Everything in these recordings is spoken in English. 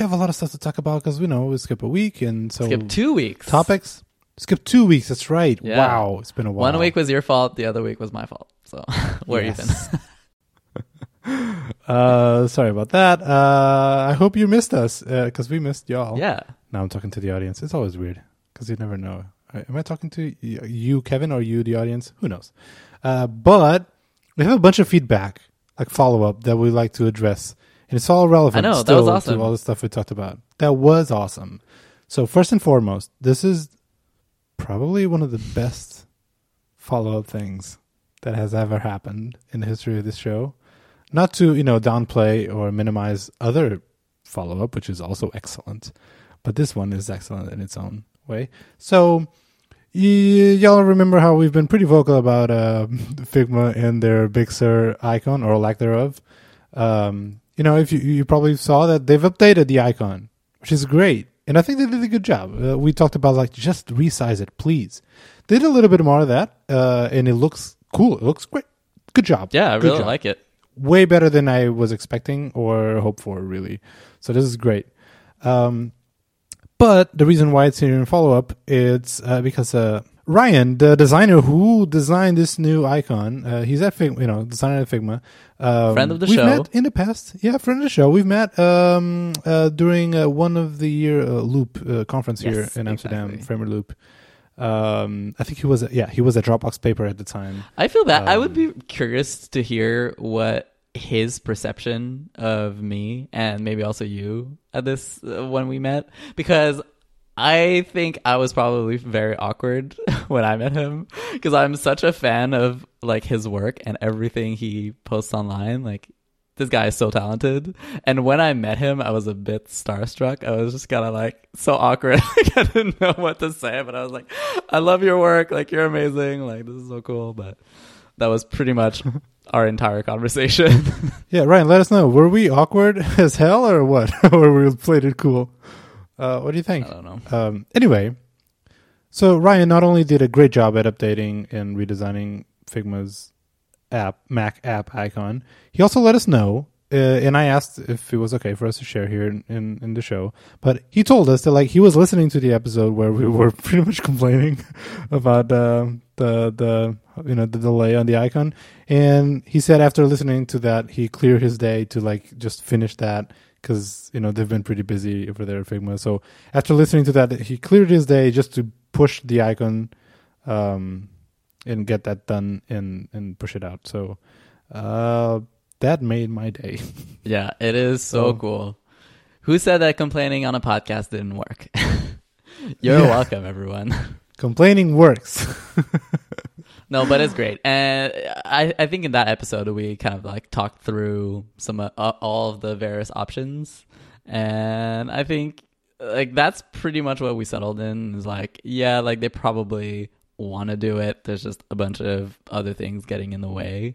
have a lot of stuff to talk about because we know we skip a week and so Skip two weeks. topics. Skip two weeks. That's right. Yeah. Wow, it's been a while. One week was your fault. The other week was my fault. So we're Yes. even. Uh, sorry about that. Uh, I hope you missed us because we missed y'all. Yeah. Now I'm talking to the audience. It's always weird because you never know. Uh, Am I talking to you, Kevin, or you, the audience? Who knows? Uh, but we have a bunch of feedback, like follow up, that we like to address, and it's all relevant. I know, that was awesome. To all the stuff we talked about. That was awesome. So first and foremost, this is probably one of the best follow up things that has ever happened in the history of this show. Not to you know downplay or minimize other follow up, which is also excellent, but this one is excellent in its own way. So y- y'all remember how we've been pretty vocal about uh, Figma and their Big Sur icon or lack thereof. Um, you know, if you you probably saw that they've updated the icon, which is great, and I think they did a good job. Uh, we talked about like just resize it, please. They did a little bit more of that, uh, and it looks cool. It looks great. Good job. Yeah, I Good really job like it. way better than I was expecting or hoped for, really. So this is great. Um, but the reason why it's here in follow up, it's uh, because uh, Ryan, the designer who designed this new icon, uh, he's at Figma, you know, designer at Figma. Um, Friend of the show. we've show. met in the past. Yeah, friend of the show. We've met um, uh, during uh, one of the year uh, Loop uh, conference here Yes, in Amsterdam, exactly. Framer Loop. Um, I think he was, yeah, he was at Dropbox Paper at the time. I feel that I would Um, be curious to hear what his perception of me and maybe also you at this uh, when we met because I think I was probably very awkward when I met him because I'm such a fan of like his work and everything he posts online like this guy is so talented and when I met him I was a bit starstruck I was just kind of like so awkward like, I didn't know what to say but I was like I love your work like you're amazing like this is so cool but that was pretty much our entire conversation. Yeah, Ryan, let us know. Were we awkward as hell or what? or were we played it cool? Uh, what do you think? I don't know. Um, anyway, so Ryan not only did a great job at updating and redesigning Figma's app, Mac app icon, he also let us know. Uh, and I asked if it was okay for us to share here in, in, in the show, but he told us that like he was listening to the episode where we were pretty much complaining about uh, the the you know the delay on the icon, and he said after listening to that he cleared his day to like just finish that because you know they've been pretty busy over there at Figma. So after listening to that, he cleared his day just to push the icon um, and get that done and and push it out. So uh, that made my day. Yeah, it is so So- cool. Who said that complaining on a podcast didn't work? You're Yeah. welcome, everyone. Complaining works. No, but it's great, and I I think in that episode we kind of like talked through some uh, all of the various options, and I think like that's pretty much what we settled in. Is like yeah, like they probably want to do it. There's just a bunch of other things getting in the way,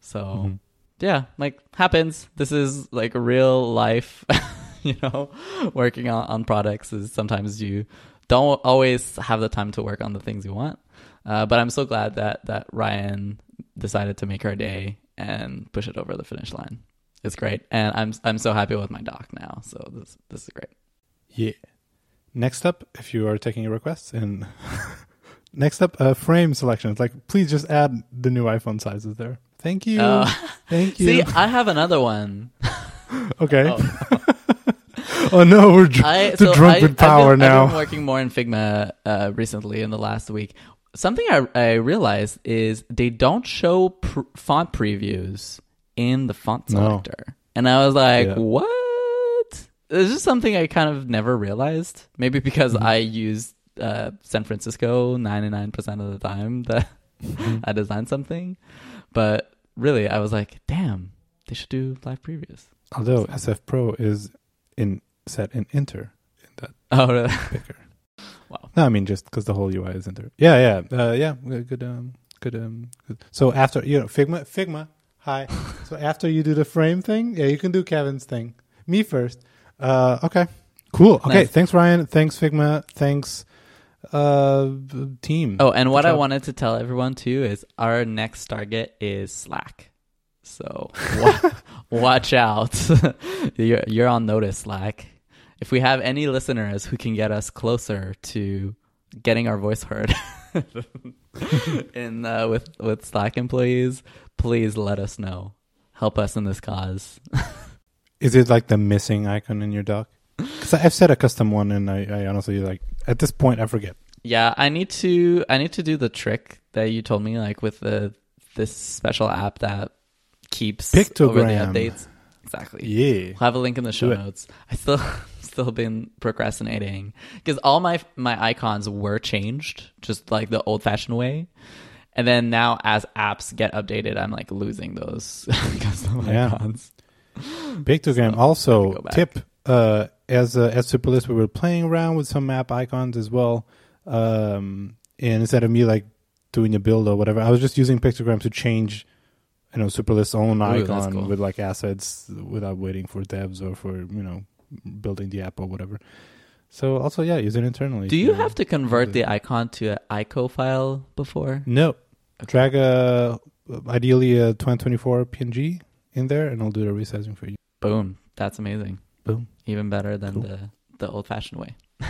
so. Mhm. yeah, like happens. This is like real life, you know, working on, on products is sometimes you don't always have the time to work on the things you want. Uh, but I'm so glad that, that Ryan decided to make our day and push it over the finish line. It's great. And I'm, I'm so happy with my doc now. So this, this is great. Yeah. Next up, if you are taking requests, and next up, uh, frame selections. Like, please just add the new iPhone sizes there. Thank you. Uh, Thank see, you. I have another one. okay. Oh. Oh, no, we're dr- I, the so drunk I, with I've power been, I've now. been working more in Figma uh, recently in the last week. Something I, I realized is they don't show pr- font previews in the font No. selector, and I was like, Yeah. "What?" It's just something I kind of never realized. Maybe because Mm-hmm. I use uh, San Francisco ninety nine percent of the time that Mm-hmm. I design something, but really, I was like, "Damn, they should do live previews." Although SF Pro is in set in Inter in that Oh, really? picker. Wow. No, I mean just because the whole UI isn't there. Yeah, yeah, uh, yeah. Good, good, um, good, um. Good. So after you know Figma, Figma. Hi. so after you do the frame thing, yeah, you can do Kevin's thing. Me first. Uh, okay. Cool. Okay. Nice. Thanks, Ryan. Thanks, Figma. Thanks, uh, team. Oh, and what I wanted to tell everyone too is our next target is Slack. So wa- watch out. you're you're on notice, Slack. If we have any listeners who can get us closer to getting our voice heard in uh, with with Slack employees, please let us know. Help us in this cause. Is it like the missing icon in your doc? Because I've set a custom one, and I, I honestly like at this point I forget. Yeah, I need to I need to do the trick that you told me, like with the this special app that keeps over the updates. Exactly. Yeah. We'll have a link in the show notes. I still still been procrastinating because all my my icons were changed, just like the old fashioned way. And then now, as apps get updated, I'm like losing those custom Yeah. icons. Pictogram So, also have to go back. tip uh, as uh, as Superlist we were playing around with some map icons as well. Um, and instead of me like doing a build or whatever, I was just using Pictogram to change, you know, Superlist's own Ooh, icon cool. with like assets without waiting for devs or for you know building the app or whatever. So also yeah, use it internally. Do you have to convert the- icon to an ICO file before? No. Drag a ideally a 2024 PNG in there, and I'll do the resizing for you. Boom, that's amazing. Boom. Even better than Cool. the the old fashioned way.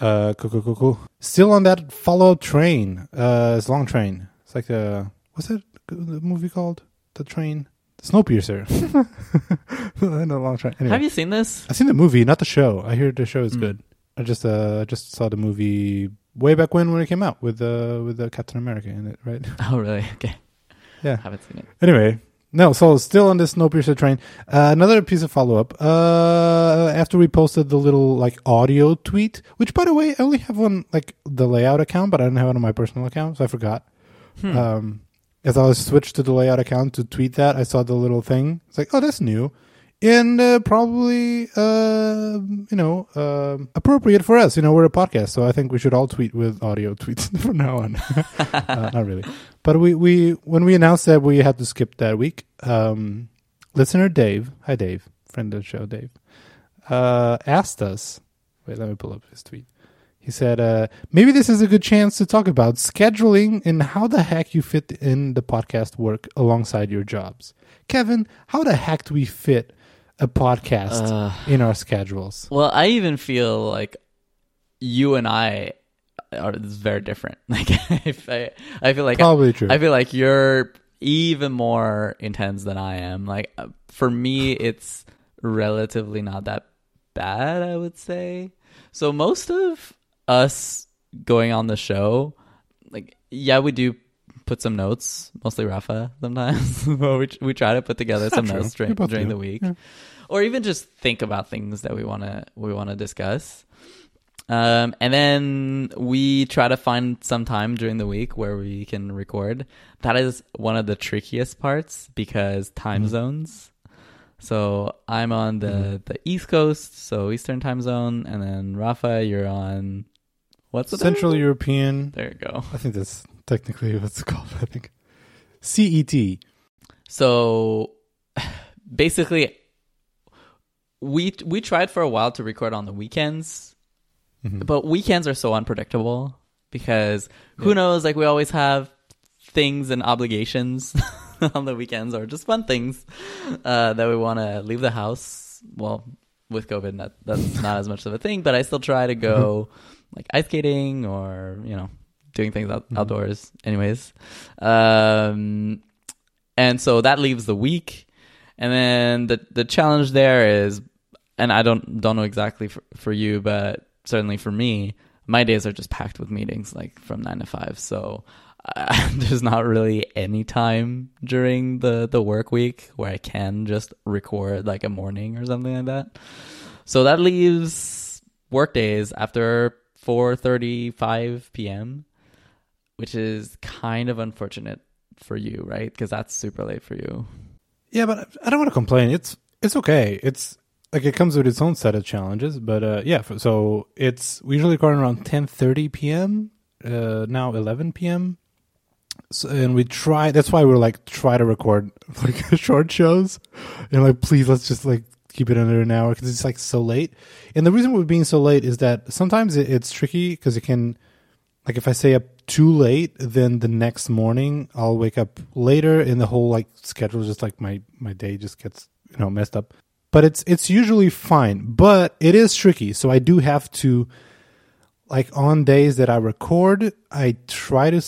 Uh, cool, cool, cool, cool. Still on that follow train. Uh, it's long train. It's like a what's that the movie called? The train, Snowpiercer. I know long train. Anyway, Have you seen this? I've seen the movie, not the show. I hear the show is Mm. good. I just uh, I just saw the movie way back when when it came out with uh with uh, Captain America in it, right? Oh, really? Okay, Yeah. haven't seen it. Anyway, no, so still on this Snowpiercer train. Uh, another piece of follow up. Uh, after we posted the little like audio tweet, which by the way, I only have one like the layout account, but I don't have it on my personal account, so I forgot. Hmm. Um, as I was switched to the layout account to tweet that, I saw the little thing. It's like, oh, that's new. And uh, probably, uh, you know, um appropriate for us. You know, we're a podcast, so I think we should all tweet with audio tweets from now on. uh, not really. But we, we when we announced that we had to skip that week, um, listener Dave, hi Dave, friend of the show Dave, uh, asked us. Wait, let me pull up his tweet. He said, uh, maybe this is a good chance to talk about scheduling and how the heck you fit in the podcast work alongside your jobs. Kevin, how the heck do we fit a podcast Uh, in our schedules? well, I even feel like you and I are very different. Like, if I, I feel like Probably true. I feel like you're even more intense than I am. Like uh, for me, it's relatively not that bad. I would say. So most of us going on the show, like yeah, we do put some notes. Mostly Rafa sometimes, but we we try to put together some True. notes during, during the week, Yeah. or even just think about things that we wanna we wanna discuss. Um, and then we try to find some time during the week where we can record. That is one of the trickiest parts because time Mhm. zones. So I'm on the, Mhm. the East Coast, so Eastern time zone, and then Rafa, you're on what's the Central? European. There you go. I think that's technically what's called. I think CET. So basically, we we tried for a while to record on the weekends, Mhm. but weekends are so unpredictable because who Yeah. knows? Like we always have things and obligations on the weekends, or just fun things uh, that we want to leave the house. Well, with COVID, that that's not as much of a thing, but I still try to go like ice skating or you know doing things out- Mhm. outdoors. Anyways, um, and so that leaves the week, and then the the challenge there is, and I don't don't know exactly for, for you, but certainly for me, my days are just packed with meetings, like from nine to five. So uh, there's not really any time during the the work week where I can just record like a morning or something like that. So that leaves work days after 4:35 p.m., which is kind of unfortunate for you, right? Because that's super late for you. Yeah, but I don't want to complain. It's it's okay. It's like it comes with its own set of challenges. But uh, yeah, so it's we usually record around ten thirty p.m. Uh, now eleven p.m. So, and we try. That's why we're like try to record like short shows, and like please let's just like keep it under an hour because it's like so late. And the reason we're being so late is that sometimes it, it's tricky because it can like if I stay up too late, then the next morning I'll wake up later, and the whole like schedule just like my my day just gets you know messed up. but it's it's usually fine. But it is tricky, so I do have to like on days that I record, I try to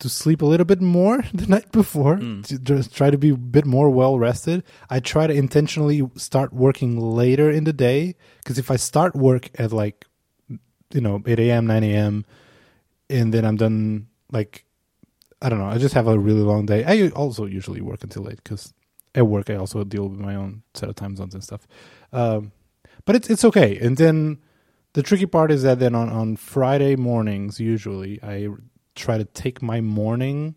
to sleep a little bit more the night before to just try to be a bit more well rested. I try to intentionally start working later in the day because if I start work at like you know 8 a.m 9 a.m and then i'm done like i don't know i just have a really long day. I also usually work until late because at work i also deal with my own set of time zones and stuff. Um, but it's it's okay. And then the tricky part is that then on on friday mornings usually i try to take my morning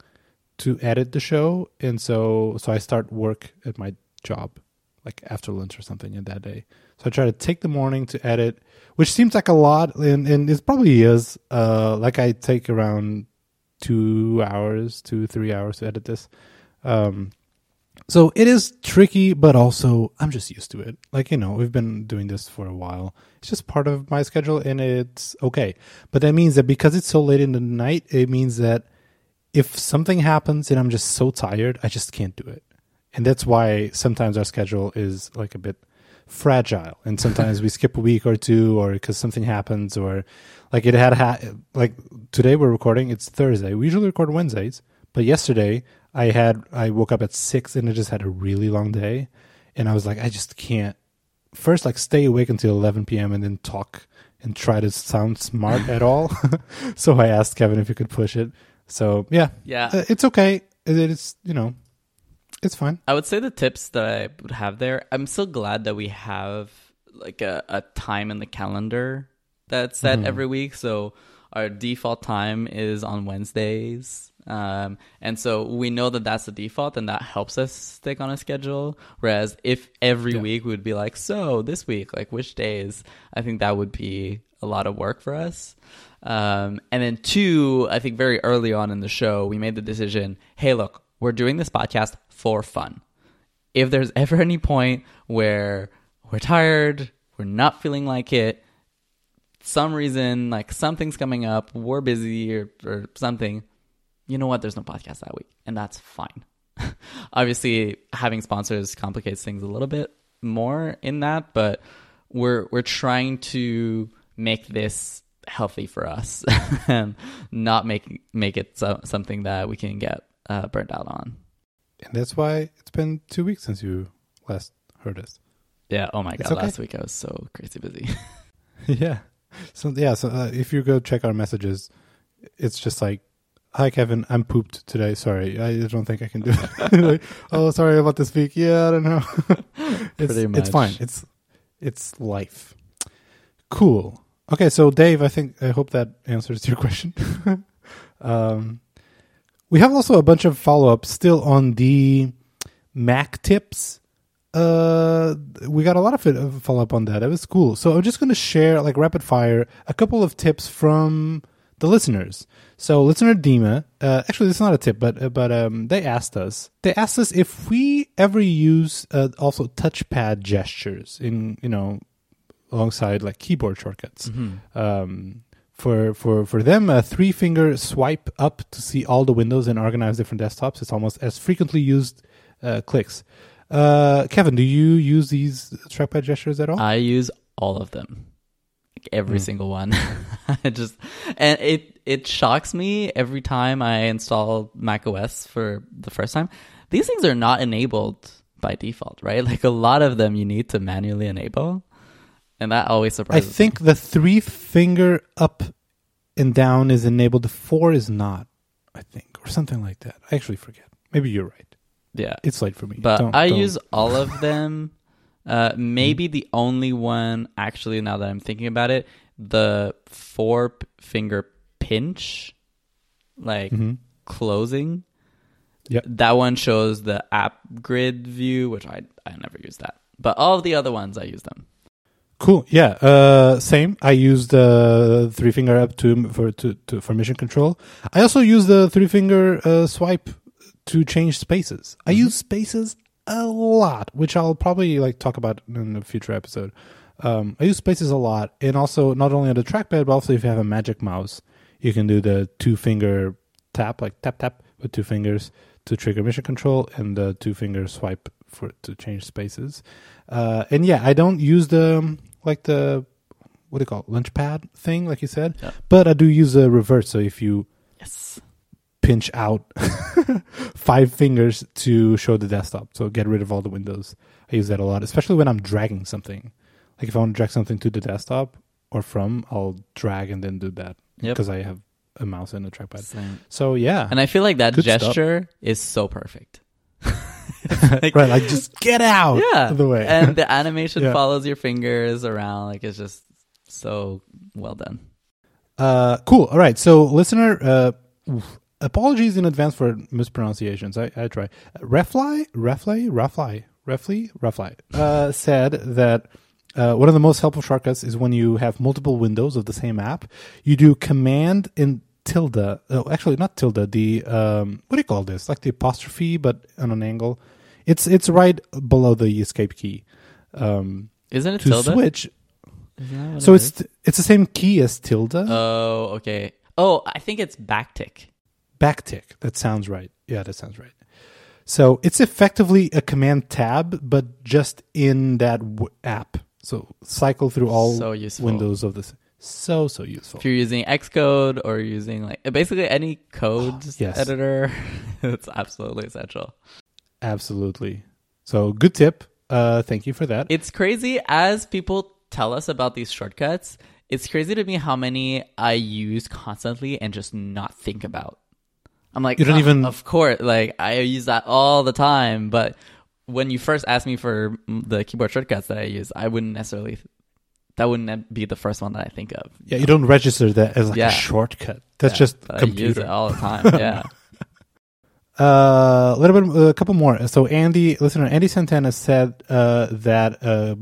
to edit the show. And so so i start work at my job like after lunch or something in that day. So i try to take the morning to edit which seems like a lot. And, and it probably is uh like i take around two hours two three hours to edit this. Um so it is tricky but also i'm just used to it. Like you know we've been doing this for a while. It's just part of my schedule and it's okay. But that means that because it's so late in the night it means that if something happens and i'm just so tired i just can't do it. And that's why sometimes our schedule is like a bit fragile. And sometimes we skip a week or two or because something happens or like it had ha- like today we're recording. It's thursday. We usually record wednesdays but yesterday i had i woke up at six and i just had a really long day and i was like i just can't first like stay awake until 11 p.m and then talk and try to sound smart at all so i asked kevin if he could push it so yeah Yeah. uh, it's okay it is you know it's fine I would say the tips that I would have there. I'm so glad that we have like a, a time in the calendar that's set Mm-hmm. every week. So our default time is on Wednesdays. Um, and so we know that that's the default and that helps us stick on a schedule. Whereas if every Yeah. week we would be like, so this week, like which days, I think that would be a lot of work for us. Um, and then two, I think very early on in the show, we made the decision, hey, look, we're doing this podcast for fun. If there's ever any point where we're tired, we're not feeling like it, some reason, like something's coming up, we're busy or, or something, you know what? There's no podcast that week, and that's fine. Obviously, having sponsors complicates things a little bit more in that, but we're we're trying to make this healthy for us and not make make it so, something that we can get uh, burnt out on. and that's why it's been two weeks since you last heard us Yeah. Oh my It's god. okay. Last week I was so crazy busy. yeah. So yeah. So uh, if you go check our messages, it's just like, "Hi Kevin, I'm pooped today. Sorry, I don't think I can do it." like, oh, sorry about this week. Yeah, I don't know. it's, Pretty it's fine. It's it's life. Cool. Okay, so Dave, I think I hope that answers your question. um, we have also a bunch of follow ups still on the Mac tips uh we got a lot of of follow up on that it was cool so i'm just going to share like rapid fire a couple of tips from the listeners so listener dima uh, actually it's not a tip but uh, but um they asked us they asked us if we ever use uh, also touchpad gestures in you know alongside like keyboard shortcuts. Um for for for them a three finger swipe up to see all the windows and organize different desktops it's almost as frequently used uh, clicks. Uh, Kevin, do you use these trackpad gestures at all? I use all of them, like every Mm. single one. I just and it it shocks me every time I install Mac OS for the first time. These things are not enabled by default, right? Like a lot of them you need to manually enable, and that always surprises. me. I think the three finger up and down is enabled. The four is not. I think, or something like that. I actually forget. Maybe you're right. yeah. It's late for me. but Don't- I don't- use all of them. Uh, maybe the only one, actually, now that I'm thinking about it, the four finger pinch, like Mhm. closing. Yep. That one shows the app grid view, which I I never use that. But all the other ones, I use them. Cool. Yeah. Uh, same. I use the three finger up to for to, to for mission control. I also use the three finger uh, swipe to change spaces. I use spaces a lot, which I'll probably like talk about in a future episode. Um, I use spaces a lot, and also not only on the trackpad, but also if you have a magic mouse, you can do the two finger tap, like tap tap with two fingers to trigger mission control, and the two finger swipe for to change spaces. Uh, and yeah, I don't use the um, like the what do you call it, Launchpad thing, like you said. Yeah. But I do use a reverse. So if you Yes. Pinch out five fingers to show the desktop, so get rid of all the windows. I use that a lot, especially when I'm dragging something. Like if I want to drag something to the desktop or from, I'll drag and then do that Yep. because I have a mouse and a trackpad. Same. So yeah, And I feel like that Good stuff. gesture is so perfect. right, like just get out yeah. of the way. And the animation Yeah. follows your fingers around. Like it's just so well done. Uh, cool. All right. So, listener, uh, oof, apologies in advance for mispronunciations. I, I try. Refly, Refly, Refly, Refly, Refly uh, said that uh, one of the most helpful shortcuts is when you have multiple windows of the same app. You do Command and tilde. Oh, actually, not tilde. The um, what do you call this? Like the apostrophe, but on an angle. It's it's right below the escape key. Um, Isn't it to tilde? switch. Isn't that what So it it's it's the same key as tilde. Oh, okay. Oh, I think it's backtick. Backtick. That sounds right. Yeah, that sounds right. So it's effectively a command tab, but just in that w- app. So cycle through all So windows of this. So so useful. If you're using Xcode or using like basically any code Yes. editor, it's absolutely essential. Absolutely. So good tip. Uh, thank you for that. It's crazy as people tell us about these shortcuts. It's crazy to me how many I use constantly and just not think about. I'm like, You don't "Oh, even- Of course, like I use that all the time. But when you first asked me for the keyboard shortcuts that I use, I wouldn't necessarily. That wouldn't be the first one that I think of. yeah, you don't register that as like Yeah. a shortcut. That's Yeah, just but I use computer. it all the time. Yeah. Uh, a little bit, a couple more. So Andy, listener Andy Santana said uh, that uh,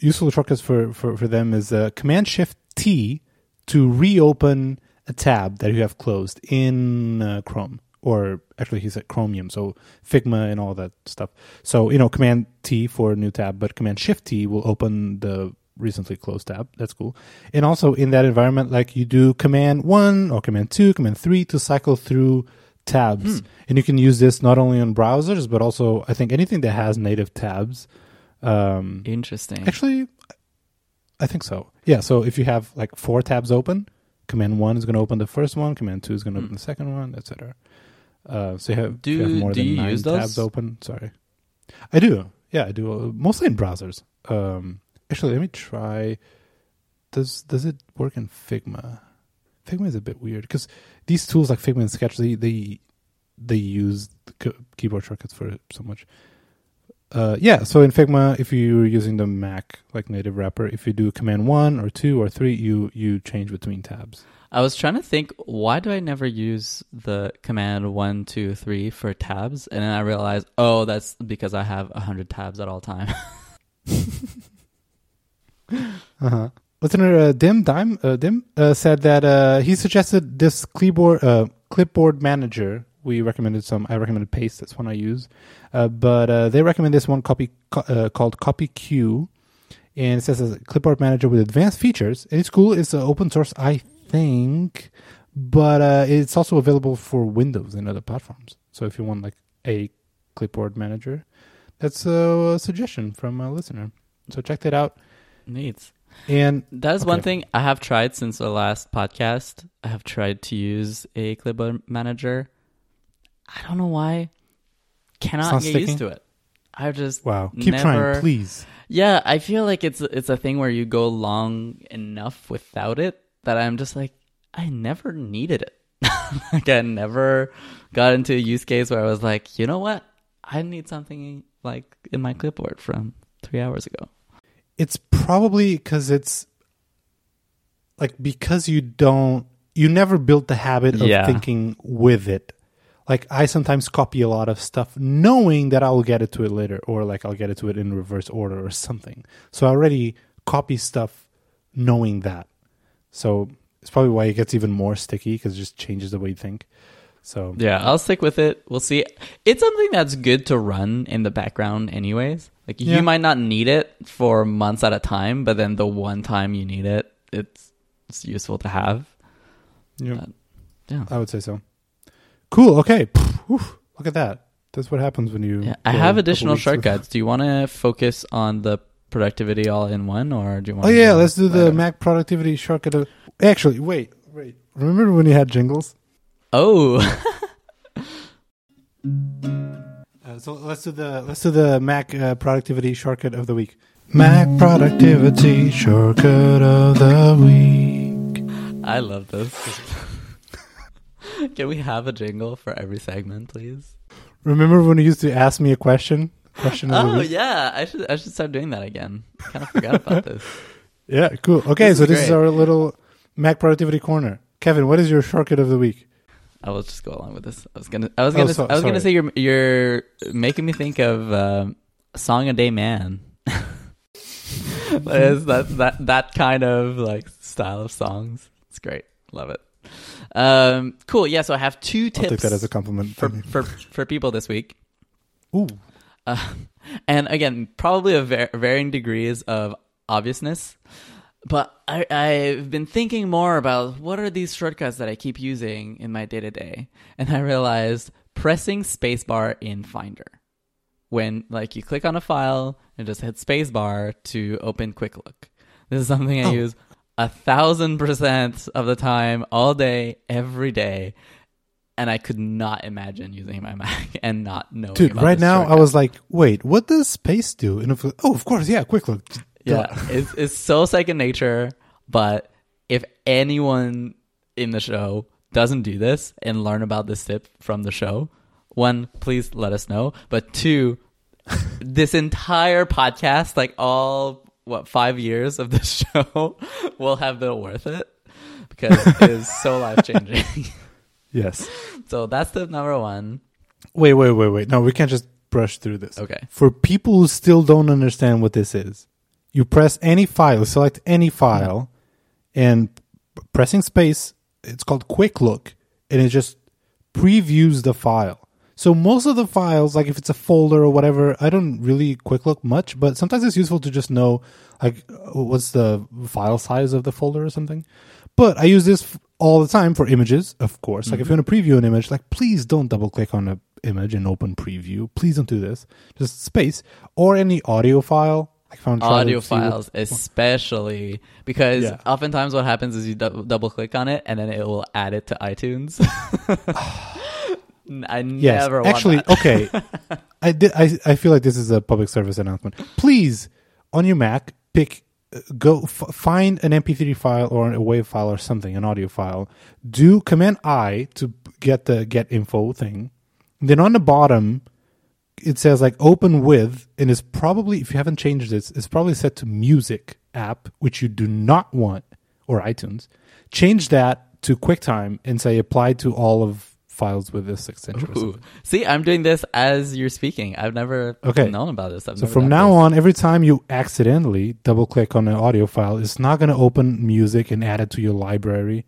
useful shortcuts for, for, for them is uh, Command Shift T to reopen a tab that you have closed in uh, Chrome, or actually he said Chromium, so Figma and all that stuff. So you know, Command T for new tab, but Command Shift T will open the recently closed tab. That's cool. And also in that environment, like you do Command One or Command Two, Command Three to cycle through tabs, and you can use this not only on browsers but also I think anything that has native tabs. Um, Interesting. Actually, I think so. Yeah. So if you have like four tabs open, Command One is going to open the first one. Command Two is going to Hmm. open the second one, etc. Uh, so you have, Do- you have more than nine those? tabs open. Sorry, I do. Yeah, I do. Uh, mostly in browsers. Um, actually, let me try. Does does it work in Figma? Figma is a bit weird because these tools like Figma and Sketch they they they use the keyboard shortcuts for so much. Uh, yeah, so in Figma, if you're using the Mac like native wrapper, if you do Command One or Two or Three, you you change between tabs. I was trying to think, why do I never use the command one, two, three for tabs? And then I realized, oh, that's because I have a hundred tabs at all time. Uh-huh. Listener uh, Dim Dime uh, Dim uh, said that uh, he suggested this clipboard uh, clipboard manager. We recommended some. I recommended Paste. That's one I use, uh, but uh, they recommend this one copy uh, called CopyQ, and it says a clipboard manager with advanced features. And it's cool. It's uh, open source, I think, but uh, it's also available for Windows and other platforms. So if you want like a clipboard manager, that's a, suggestion from a listener. So check that out. Neat. And That is one thing I have tried since the last podcast. I have tried to use a clipboard manager. I don't know why. Cannot get sticking? used to it. I just wow, keep never, trying, please. Yeah, I feel like it's it's a thing where you go long enough without it that I'm just like I never needed it. like I never got into a use case where I was like, you know what? I need something like in my clipboard from three hours ago. It's probably because it's like because you don't you never built the habit of Yeah. thinking with it. Like I sometimes copy a lot of stuff knowing that I'll get it to it later or like I'll get it to it in reverse order or something. So I already copy stuff knowing that. So it's probably why it gets even more sticky because it just changes the way you think. So Yeah, I'll stick with it. We'll see. It's something that's good to run in the background, anyways. Like Yeah. you might not need it for months at a time, but then the one time you need it, it's it's useful to have. yeah. Yeah. I would say so. Cool. Okay. Phew, look at that. That's what happens when you. Yeah, I have additional shortcuts. Do you want to focus on the productivity all in one, or do you want? Oh yeah, let's do the. Mac productivity shortcut. Of, actually, wait, wait. Remember when you had jingles? Oh, Uh, so let's do the let's do the Mac uh, productivity shortcut of the week. Mac productivity shortcut of the week. I love this. Can we have a jingle for every segment, please? Remember when you used to ask me a question? Question of the Oh yeah, I should I should start doing that again. Kind of forgot about this. Yeah, cool. Okay, This so is this is our little Mac productivity corner. Kevin, what is your shortcut of the week? I will just go along with this. I was gonna I was Oh, gonna so- I was gonna say you're you're making me think of um, "Song a Day Man." that is that that that kind of like style of songs. It's great. Love it. Um, cool. Yeah. So I have two I'll tips take that as a compliment. for, for for people this week. Ooh, Uh, and again, probably of var- varying degrees of obviousness. But I, I've been thinking more about what are these shortcuts that I keep using in my day to day, and I realized pressing spacebar in Finder. When like you click on a file and just hit spacebar to open Quick Look. This is something I Oh. use a thousand percent of the time, all day, every day. And I could not imagine using my Mac and not knowing. dude! Right now, I was like, "Wait, what does space do?" And if, oh, of course, yeah, quick look. Yeah, it's it's so second nature. But if anyone in the show doesn't do this and learn about this tip from the show, one, please let us know. But two, this entire podcast, like all what five years of this show, will have been worth it because it is so life changing. Yes. so that's the number one. Wait, wait, wait, wait. No, we can't just brush through this. Okay. For people who still don't understand what this is, you press any file, select any file, and pressing space, it's called Quick Look, and it just previews the file. So most of the files, like if it's a folder or whatever, I don't really quick look much, but sometimes it's useful to just know like uh, what's the file size of the folder or something. But I use this all the time for images, of course. Like if you want to preview an image, like please don't double click on an image and open preview. Please don't do this. Just space or any audio file. Like audio see what- files especially because Yeah. oftentimes what happens is you dou- double click on it and then it will add it to itunes i Yes, never want actually, okay. I did. I I feel like this is a public service announcement. Please, on your Mac, pick uh, go f- find an MP3 file or a WAV file or something, an audio file. Do Command I to get the get info thing. Then on the bottom, it says like open with, and it's probably if you haven't changed this, it's probably set to music app, which you do not want, or iTunes. Change that to QuickTime and say apply to all of files with this extension. Ooh. see i'm doing this as you're speaking i've never Okay. known about this I've So from now this. on, every time you accidentally double click on an audio file, it's not going to open music and add it to your library.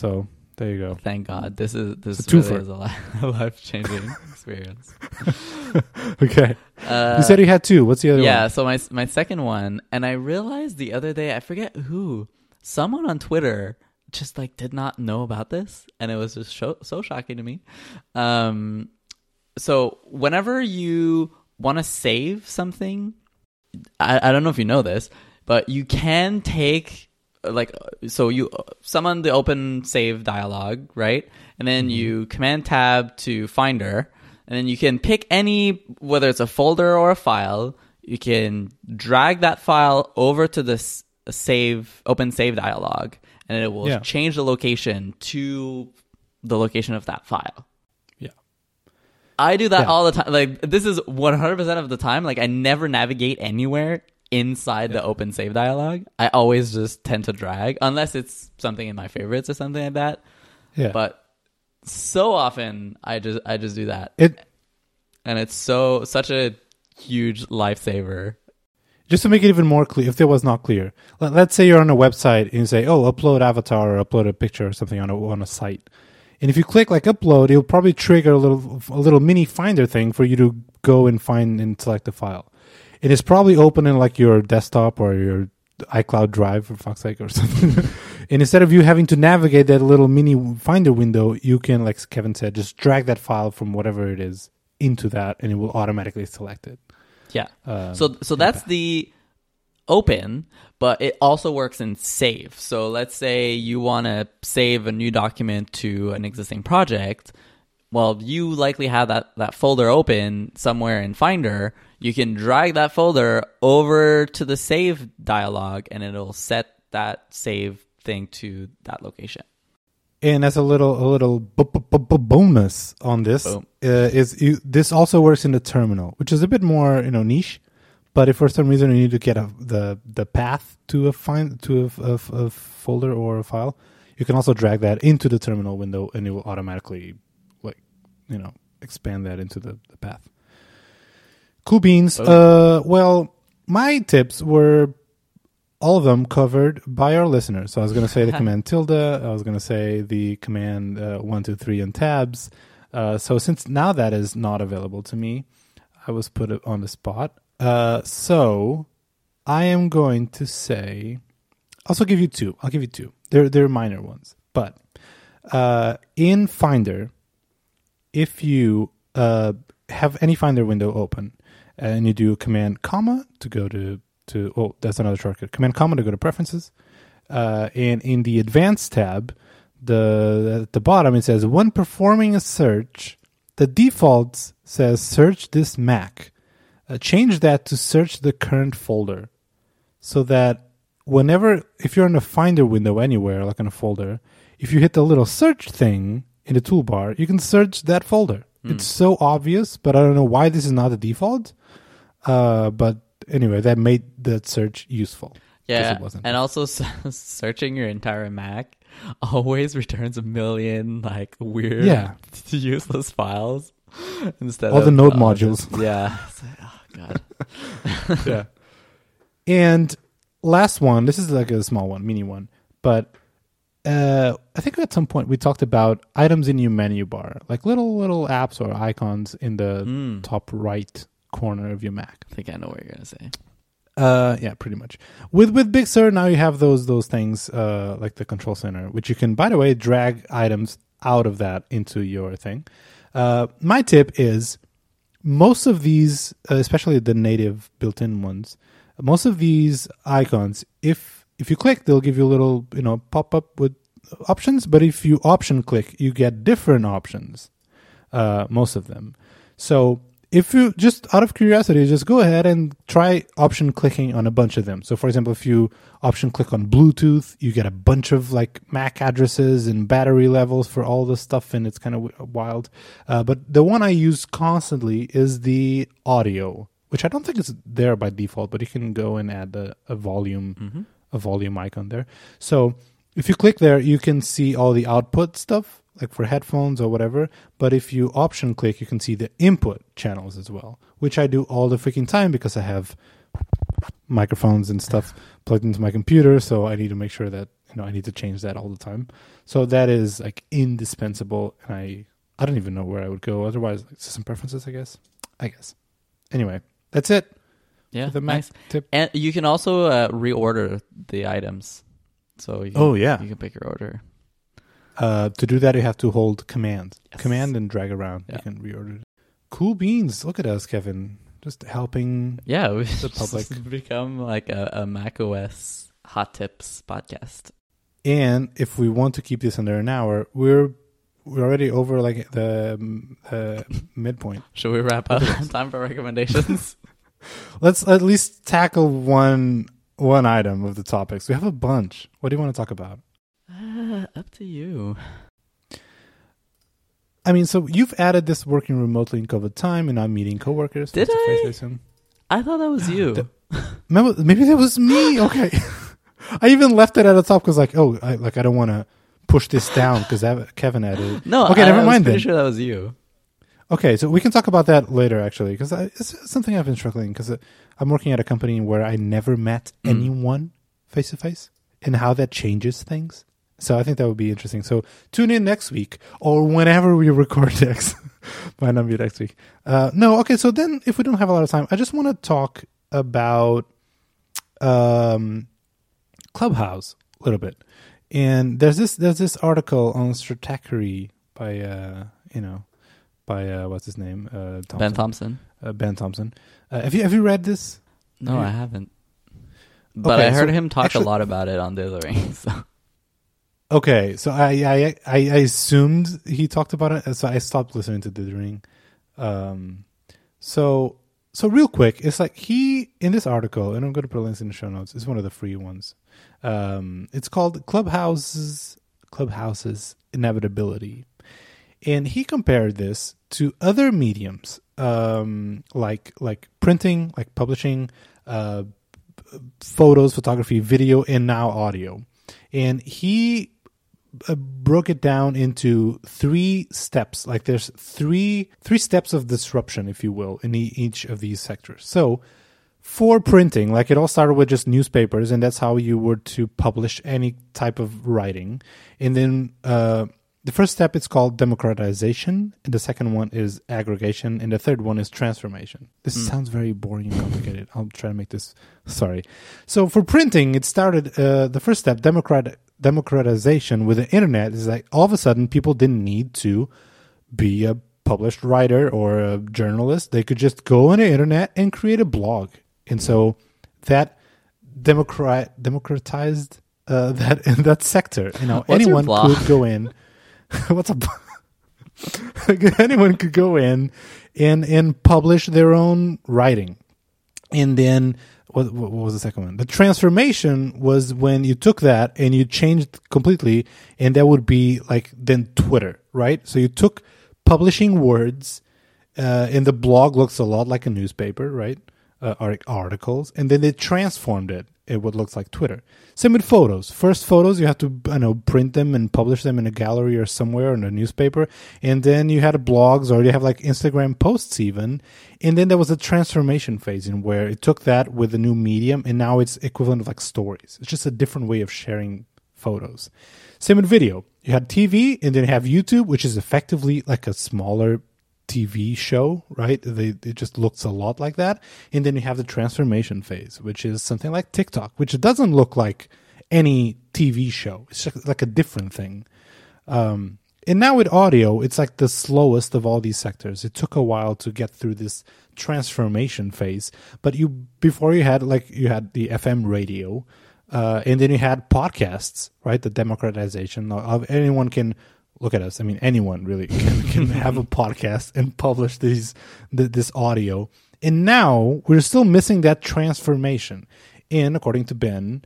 So there you go. thank god this is this It's a really is a, life-changing experience Okay. uh, you said you had two. What's the other one? yeah one? so my my second one and i realized the other day i forget who someone on twitter just like did not know about this and it was just so, so shocking to me. Um so whenever you want to save something I, I don't know if you know this but you can take like so you summon the open save dialog right? And then you command tab to finder and then you can pick any whether it's a folder or a file you can drag that file over to this save open save dialog and it will Yeah. change the location to the location of that file Yeah. I do that Yeah. all the time. Like this is 100% of the time. Like I never navigate anywhere inside the open save dialog. I always just tend to drag unless it's something in my favorites or something like that. Yeah. But so often I just I just do that. it And it's so such a huge lifesaver. Just to make it even more clear, if it was not clear, let, let's say you're on a website and you say, "Oh, upload avatar or upload a picture or something on a on a site," and if you click like upload, it'll probably trigger a little a little mini finder thing for you to go and find and select the file. It is probably open in like your desktop or your iCloud Drive for fuck's sake or something. and instead of you having to navigate that little mini finder window, you can, like Kevin said, just drag that file from whatever it is into that, and it will automatically select it. Yeah. Um, So so that's the open, but it also works in save. So let's say you want to save a new document to an existing project. Well, you likely have that, that folder open somewhere in Finder. You can drag that folder over to the save dialog and it'll set that save thing to that location. And as a little a little b- b- b- bonus on this uh, is you, this also works in the terminal, which is a bit more you know niche. But if for some reason you need to get a, the the path to a find to a, a, a folder or a file, you can also drag that into the terminal window, and it will automatically like you know expand that into the, the path. Cool beans. Boom. Uh, well, my tips were all of them covered by our listeners. So I was going to say the command tilde. I was going to say the command uh, one, two, three, and tabs. Uh, so since now that is not available to me, I was put on the spot. Uh, so I am going to say, also give you two. I'll give you two. They're they're minor ones, but uh, in Finder, if you uh, have any Finder window open and you do Command comma to go to to oh that's another shortcut Command comma to go to Preferences, uh, and in the Advanced tab, the at the bottom it says when performing a search, the default says search this Mac. Uh, change that to search the current folder, so that whenever if you're in a Finder window anywhere like in a folder, if you hit the little search thing in the toolbar, you can search that folder. It's so obvious, but I don't know why this is not the default. Uh, but anyway, that made that search useful. Yeah, it wasn't. and also searching your entire Mac always returns a million like weird, Yeah. useless files instead of All of the node uh, modules. just- yeah, like, oh god. yeah. And last one, this is like a small one, mini one, but uh, I think at some point we talked about items in your menu bar, like little little apps or icons in the Mm. top right corner of your Mac. I think I know what you're gonna say. Uh, yeah, pretty much. With with Big Sur now you have those those things uh like the control center, which you can by the way drag items out of that into your thing. Uh, my tip is most of these, uh, especially the native built-in ones, most of these icons, if if you click, they'll give you a little you know pop up with options. But if you option click, you get different options. Uh, most of them. So if you just out of curiosity, just go ahead and try option clicking on a bunch of them. So for example, if you option click on Bluetooth, you get a bunch of like MAC addresses and battery levels for all the stuff, and it's kind of wild. Uh, but the one I use constantly is the audio, which I don't think is there by default, but you can go and add a, a volume Mm-hmm. a volume icon there. So if you click there, you can see all the output stuff, like for headphones or whatever. But if you option click, you can see the input channels as well, which I do all the freaking time because I have microphones and stuff plugged into my computer. So I need to make sure that you know I need to change that all the time. So that is like indispensable, and I I don't even know where I would go otherwise. Like system preferences, I guess. I guess. Anyway, that's it. Yeah, the Mac nice. tip. And you can also uh, reorder the items. So you Oh, yeah. you can pick your order. Uh, to do that, you have to hold command, Yes. command, and drag around. Yeah. You can reorder. it. Cool beans! Look at us, Kevin. Just helping. Yeah, we The public. become like a, a Mac OS hot tips podcast. And if we want to keep this under an hour, we're we're already over like the uh, midpoint. Should we wrap up? Time for recommendations. Let's at least tackle one one item of the topics. We have a bunch. What do you want to talk about? Uh, up to you. I mean, so you've added this working remotely in COVID time and I'm meeting coworkers. Did I? I thought that was you. The- Maybe, maybe that was me. Okay, I even left it at the top because, like, oh, I, like I don't want to push this down because Kevin added. it. no, Okay, I, never I mind was pretty then. sure that was you. Okay, so we can talk about that later, actually, because it's something I've been struggling because I'm working at a company where I never met Mm. anyone face to face, and how that changes things. So I think that would be interesting. So tune in next week or whenever we record next. Might not be next week. Uh, no, okay. So then, if we don't have a lot of time, I just want to talk about um, Clubhouse a little bit. And there's this there's this article on Stratechery by uh, you know by uh, what's his name? Uh, Thompson. Ben Thompson. Uh, ben Thompson. Uh, have you have you read this? No, Yeah. I haven't. But Okay, I heard so him talk actually- a lot about it on Dithering. So. Okay, so I I I, assumed he talked about it, so I stopped listening to the ring. Um, so so real quick, it's like he in this article, and I'm going to put links in the show notes. It's one of the free ones. Um, it's called Clubhouses Clubhouses Inevitability, and he compared this to other mediums, um, like like printing, like publishing, uh, photos, photography, video, and now audio. And he uh, broke it down into three steps. Like there's three three steps of disruption, if you will, in e- each of these sectors. So for printing, like it all started with just newspapers, and that's how you were to publish any type of writing. And then uh, the first step is called democratization, and the second one is aggregation, and the third one is transformation. This Mm. sounds very boring and complicated. I'll try to make this sorry. So for printing, it started uh, the first step, democrat democratization with the internet is like all of a sudden people didn't need to be a published writer or a journalist. They could just go on the internet and create a blog. And so that democrat democratized uh, that in that sector. You know, What's anyone could go in. What's a anyone could go in and and publish their own writing. And then what, what was the second one? The transformation was when you took that and you changed completely, and that would be like then Twitter, right? So you took publishing words, uh, and the blog looks a lot like a newspaper, right? Uh, articles, and then they transformed it in what looks like Twitter. Same with photos. First photos, you have to, I know, print them and publish them in a gallery or somewhere in a newspaper. And then you had blogs or you have like Instagram posts even. And then there was a transformation phase in where it took that with a new medium and now it's equivalent of like stories. It's just a different way of sharing photos. Same with video. You had TV and then you have YouTube, which is effectively like a smaller TV show, right? They, it just looks a lot like that. And then you have the transformation phase, which is something like TikTok, which doesn't look like any TV show. It's just like a different thing. Um, and now with audio, it's like the slowest of all these sectors. It took a while to get through this transformation phase. But you, before you had like, you had the FM radio, uh, and then you had podcasts, right? The democratization of anyone can look at us. I mean, anyone really can, can have a podcast and publish these th- this audio. And now we're still missing that transformation. And according to Ben,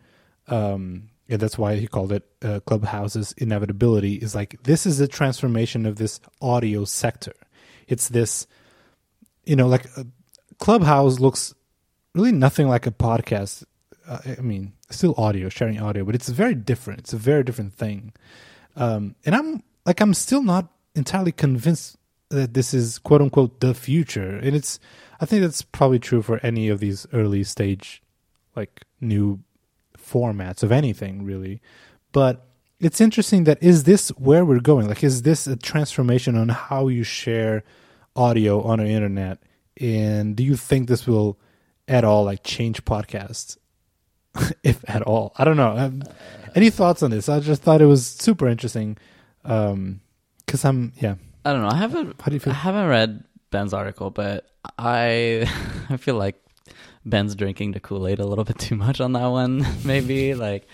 um, and that's why he called it uh, Clubhouse's inevitability. Is like this is a transformation of this audio sector. It's this, you know, like uh, Clubhouse looks really nothing like a podcast. Uh, I mean, still audio, sharing audio, but it's very different. It's a very different thing. Um, and I'm like, I'm still not entirely convinced that this is quote unquote the future. And it's, I think that's probably true for any of these early stage, like new formats of anything really. But it's interesting that is this where we're going? Like, is this a transformation on how you share audio on the internet? And do you think this will at all like change podcasts? if at all. I don't know. Um, any thoughts on this? I just thought it was super interesting. Um, cause I'm, yeah. I don't know. I haven't. How do you feel? I haven't read Ben's article, but I I feel like Ben's drinking the Kool Aid a little bit too much on that one. Maybe like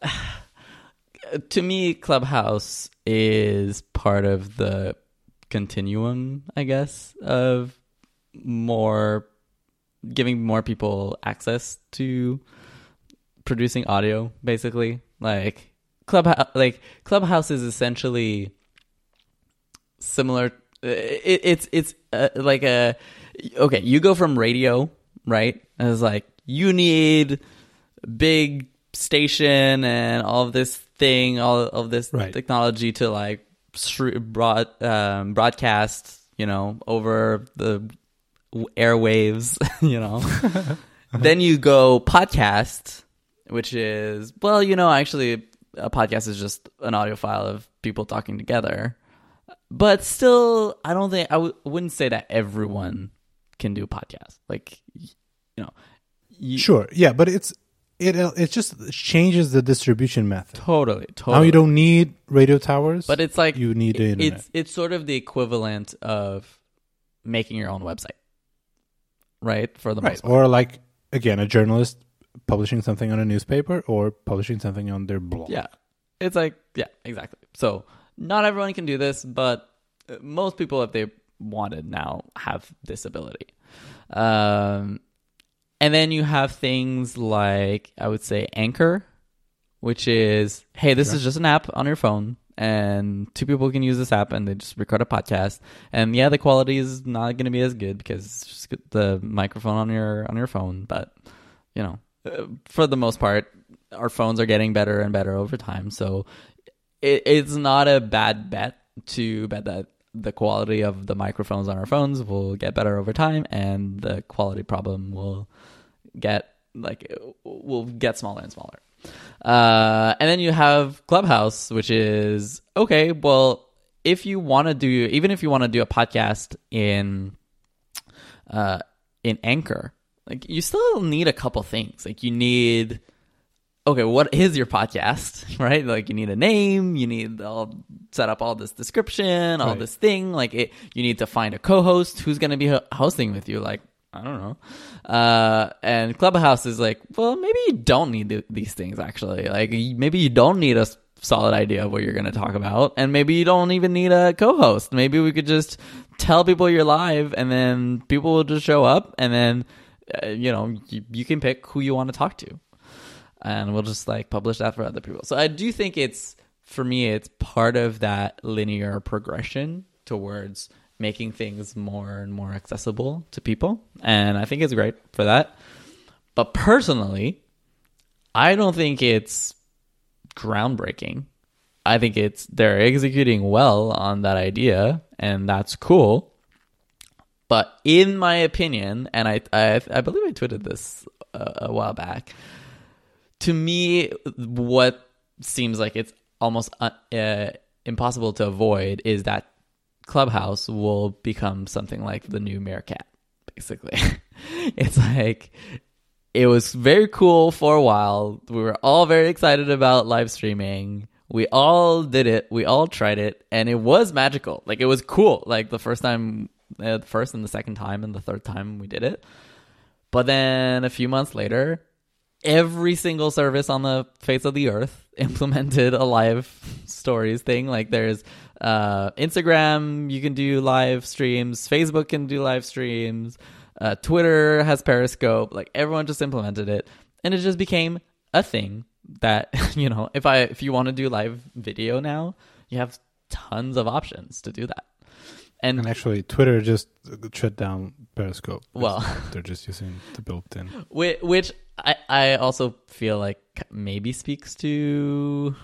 to me, Clubhouse is part of the continuum, I guess, of more giving more people access to producing audio. Basically, like Clubhouse, like Clubhouse is essentially similar. It, it's it's uh, like a okay. You go from radio, right? It's like you need big station and all of this thing, all of this Right. technology to like broad um, broadcast, you know, over the airwaves, you know. then you go podcast, which is well, you know, actually a podcast is just an audio file of people talking together. But still, I don't think I w- wouldn't say that everyone can do a podcast. Like, you know, you, Sure. Yeah. But it's, it it just changes the distribution method. Totally, totally. Now you don't need radio towers, But it's like you need the it- internet. it's it's sort of the equivalent of making your own website, right? For the right. most part. Or like again, a journalist publishing something on a newspaper or publishing something on their blog. Yeah, it's like yeah, exactly. So not everyone can do this, but uh, most people, if they wanted now, have this ability. Um, and then you have things like I would say Anchor, which is hey, this Sure. is just an app on your phone. And two people can use this app and they just record a podcast. And yeah, the quality is not going to be as good because it's just the microphone on your on your phone. But you know, for the most part, our phones are getting better and better over time. So it, it's not a bad bet to bet that the quality of the microphones on our phones will get better over time and the quality problem will get like will get smaller and smaller. Uh, and then you have Clubhouse, which is okay. Well, if you want to do, even if you want to do a podcast in, uh, in Anchor, like you still need a couple things. Like you need, okay, what is your podcast, right? Like you need a name, you need all set up all this description, all Right. this thing. Like it, you need to find a co-host who's going to be hosting with you. Like I don't know. Uh, and Clubhouse is like, well, maybe you don't need th- these things actually. Like maybe you don't need a solid idea of what you're going to talk about, and maybe you don't even need a co-host. Maybe we could just tell people you're live, and then people will just show up, and then uh, you know you, you can pick who you want to talk to, and we'll just like publish that for other people. So I do think it's for me, it's part of that linear progression towards making things more and more accessible to people. And I think it's great for that. But personally, I don't think it's groundbreaking. I think it's they're executing well on that idea and that's cool. But in my opinion, and I I, I believe I tweeted this a, a while back, to me, what seems like it's almost uh, uh, impossible to avoid is that Clubhouse will become something like the new Meerkat, basically. it's like it was very cool for a while. We were all very excited about live streaming. We all did it. We all tried it, and it was magical. Like it was cool. Like the first time, the first and the second time, and the third time we did it. But then a few months later, every single service on the face of the earth implemented a live stories thing. Like there's uh, Instagram, you can do live streams. Facebook can do live streams. Uh, Twitter has Periscope. Like everyone just implemented it, and it just became a thing that you know. If I if you want to do live video now, you have tons of options to do that. And And actually, Twitter just shut down Periscope. Well- they're just using the built-in. Which, which I, I also feel like maybe speaks to.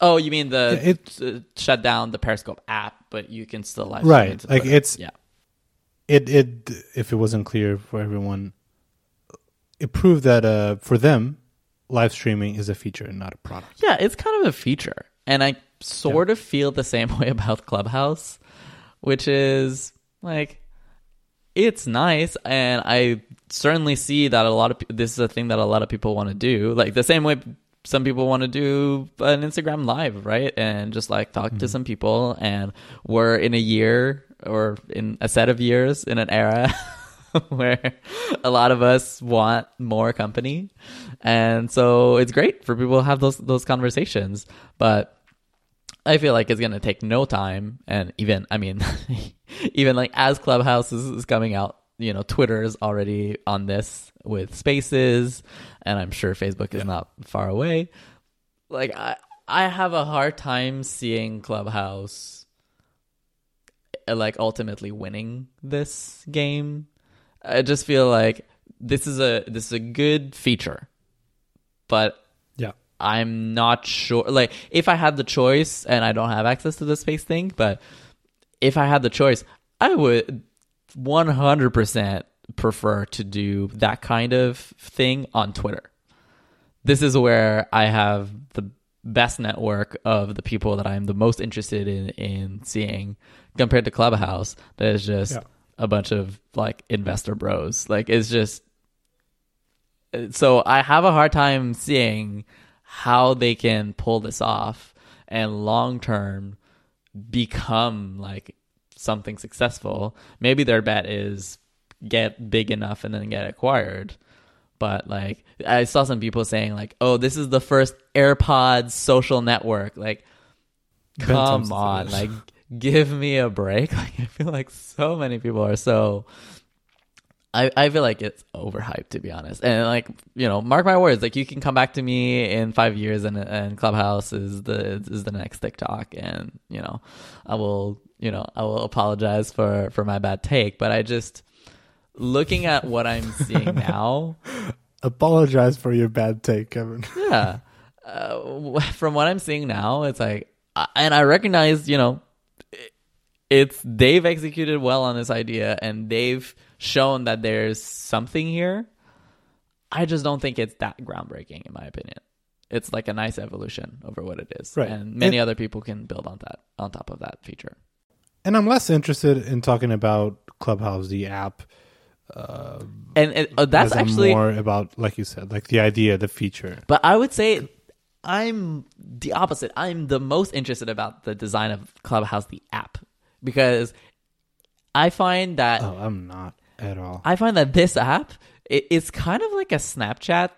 Oh, you mean the Yeah, it- uh, shut down the Periscope app, but you can still live stream Right, like it's- yeah, It it if it wasn't clear for everyone, it proved that uh, for them, live streaming is a feature and not a product. yeah, it's kind of a feature, and I sort of feel the same way about Clubhouse, which is like it's nice, and I certainly see that a lot of this is a thing that a lot of people want to do, like the same way some people want to do an Instagram live, right? And just like talk to mm-hmm. some people. And we're in a year or in a set of years in an era where a lot of us want more company. And so it's great for people to have those, those conversations. But I feel like it's going to take no time. And even, I mean, even like as Clubhouse is, is coming out, you know, Twitter is already on this with spaces, and I'm sure Facebook is not far away. Like, I, I have a hard time seeing Clubhouse uh, like ultimately winning this game. I just feel like this is a this is a good feature, but Yeah. I'm not sure. Like, if I had the choice, and I don't have access to the space thing, but if I had the choice, I would 100% prefer to do that kind of thing on Twitter. This is where I have the best network of the people that I'm the most interested in in seeing compared to Clubhouse that is just Yeah. a bunch of like investor bros. Like it's just so I have a hard time seeing how they can pull this off and long term become like something successful. Maybe their bet is get big enough and then get acquired. But like I saw some people saying like, "Oh, this is the first AirPods social network." Like come on, like give me a break. Like I feel like so many people are so I, I feel like it's overhyped to be honest. And like, you know, mark my words, like you can come back to me in five years and and Clubhouse is the is the next TikTok and, you know, I will you know, I will apologize for for my bad take, but I just looking at what I'm seeing now, Apologize for your bad take, Kevin. yeah. Uh, from what I'm seeing now, it's like, and I recognize, you know, it's they've executed well on this idea and they've shown that there's something here. I just don't think it's that groundbreaking, in my opinion. It's like a nice evolution over what it is, Right. and many It- other people can build on that on top of that feature. And I'm less interested in talking about Clubhouse, the app. And it, uh, that's actually more about, like you said, like the idea, the feature. But I would say I'm the opposite. I'm the most interested about the design of Clubhouse, the app, because I find that Oh, I'm not at all. I find that this app it, it's kind of like a Snapchat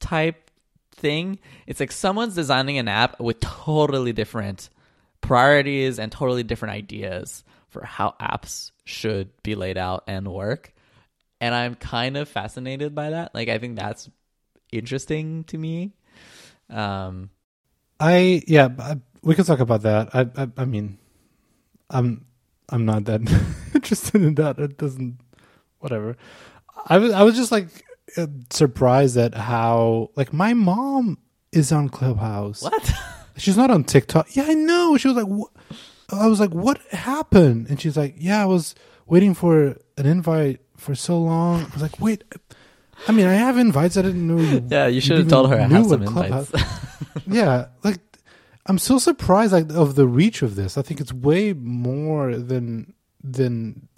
type thing. It's like someone's designing an app with totally different priorities and totally different ideas for how apps should be laid out and work. And I'm kind of fascinated by that. Like I think that's interesting to me. Um I yeah, I, we can talk about that. I, I I mean, I'm I'm not that interested in that. It doesn't whatever. I was I was just like uh, surprised at how like my mom is on Clubhouse. what? She's not on TikTok. Yeah, I know. She was like, what? I was like, what happened? And she's like, yeah, I was waiting for an invite for so long. I was like, wait. I mean, I have invites. I didn't know you. Yeah, you should have told her I have some invites. Yeah, like I'm so surprised like of the reach of this. I think it's way more than than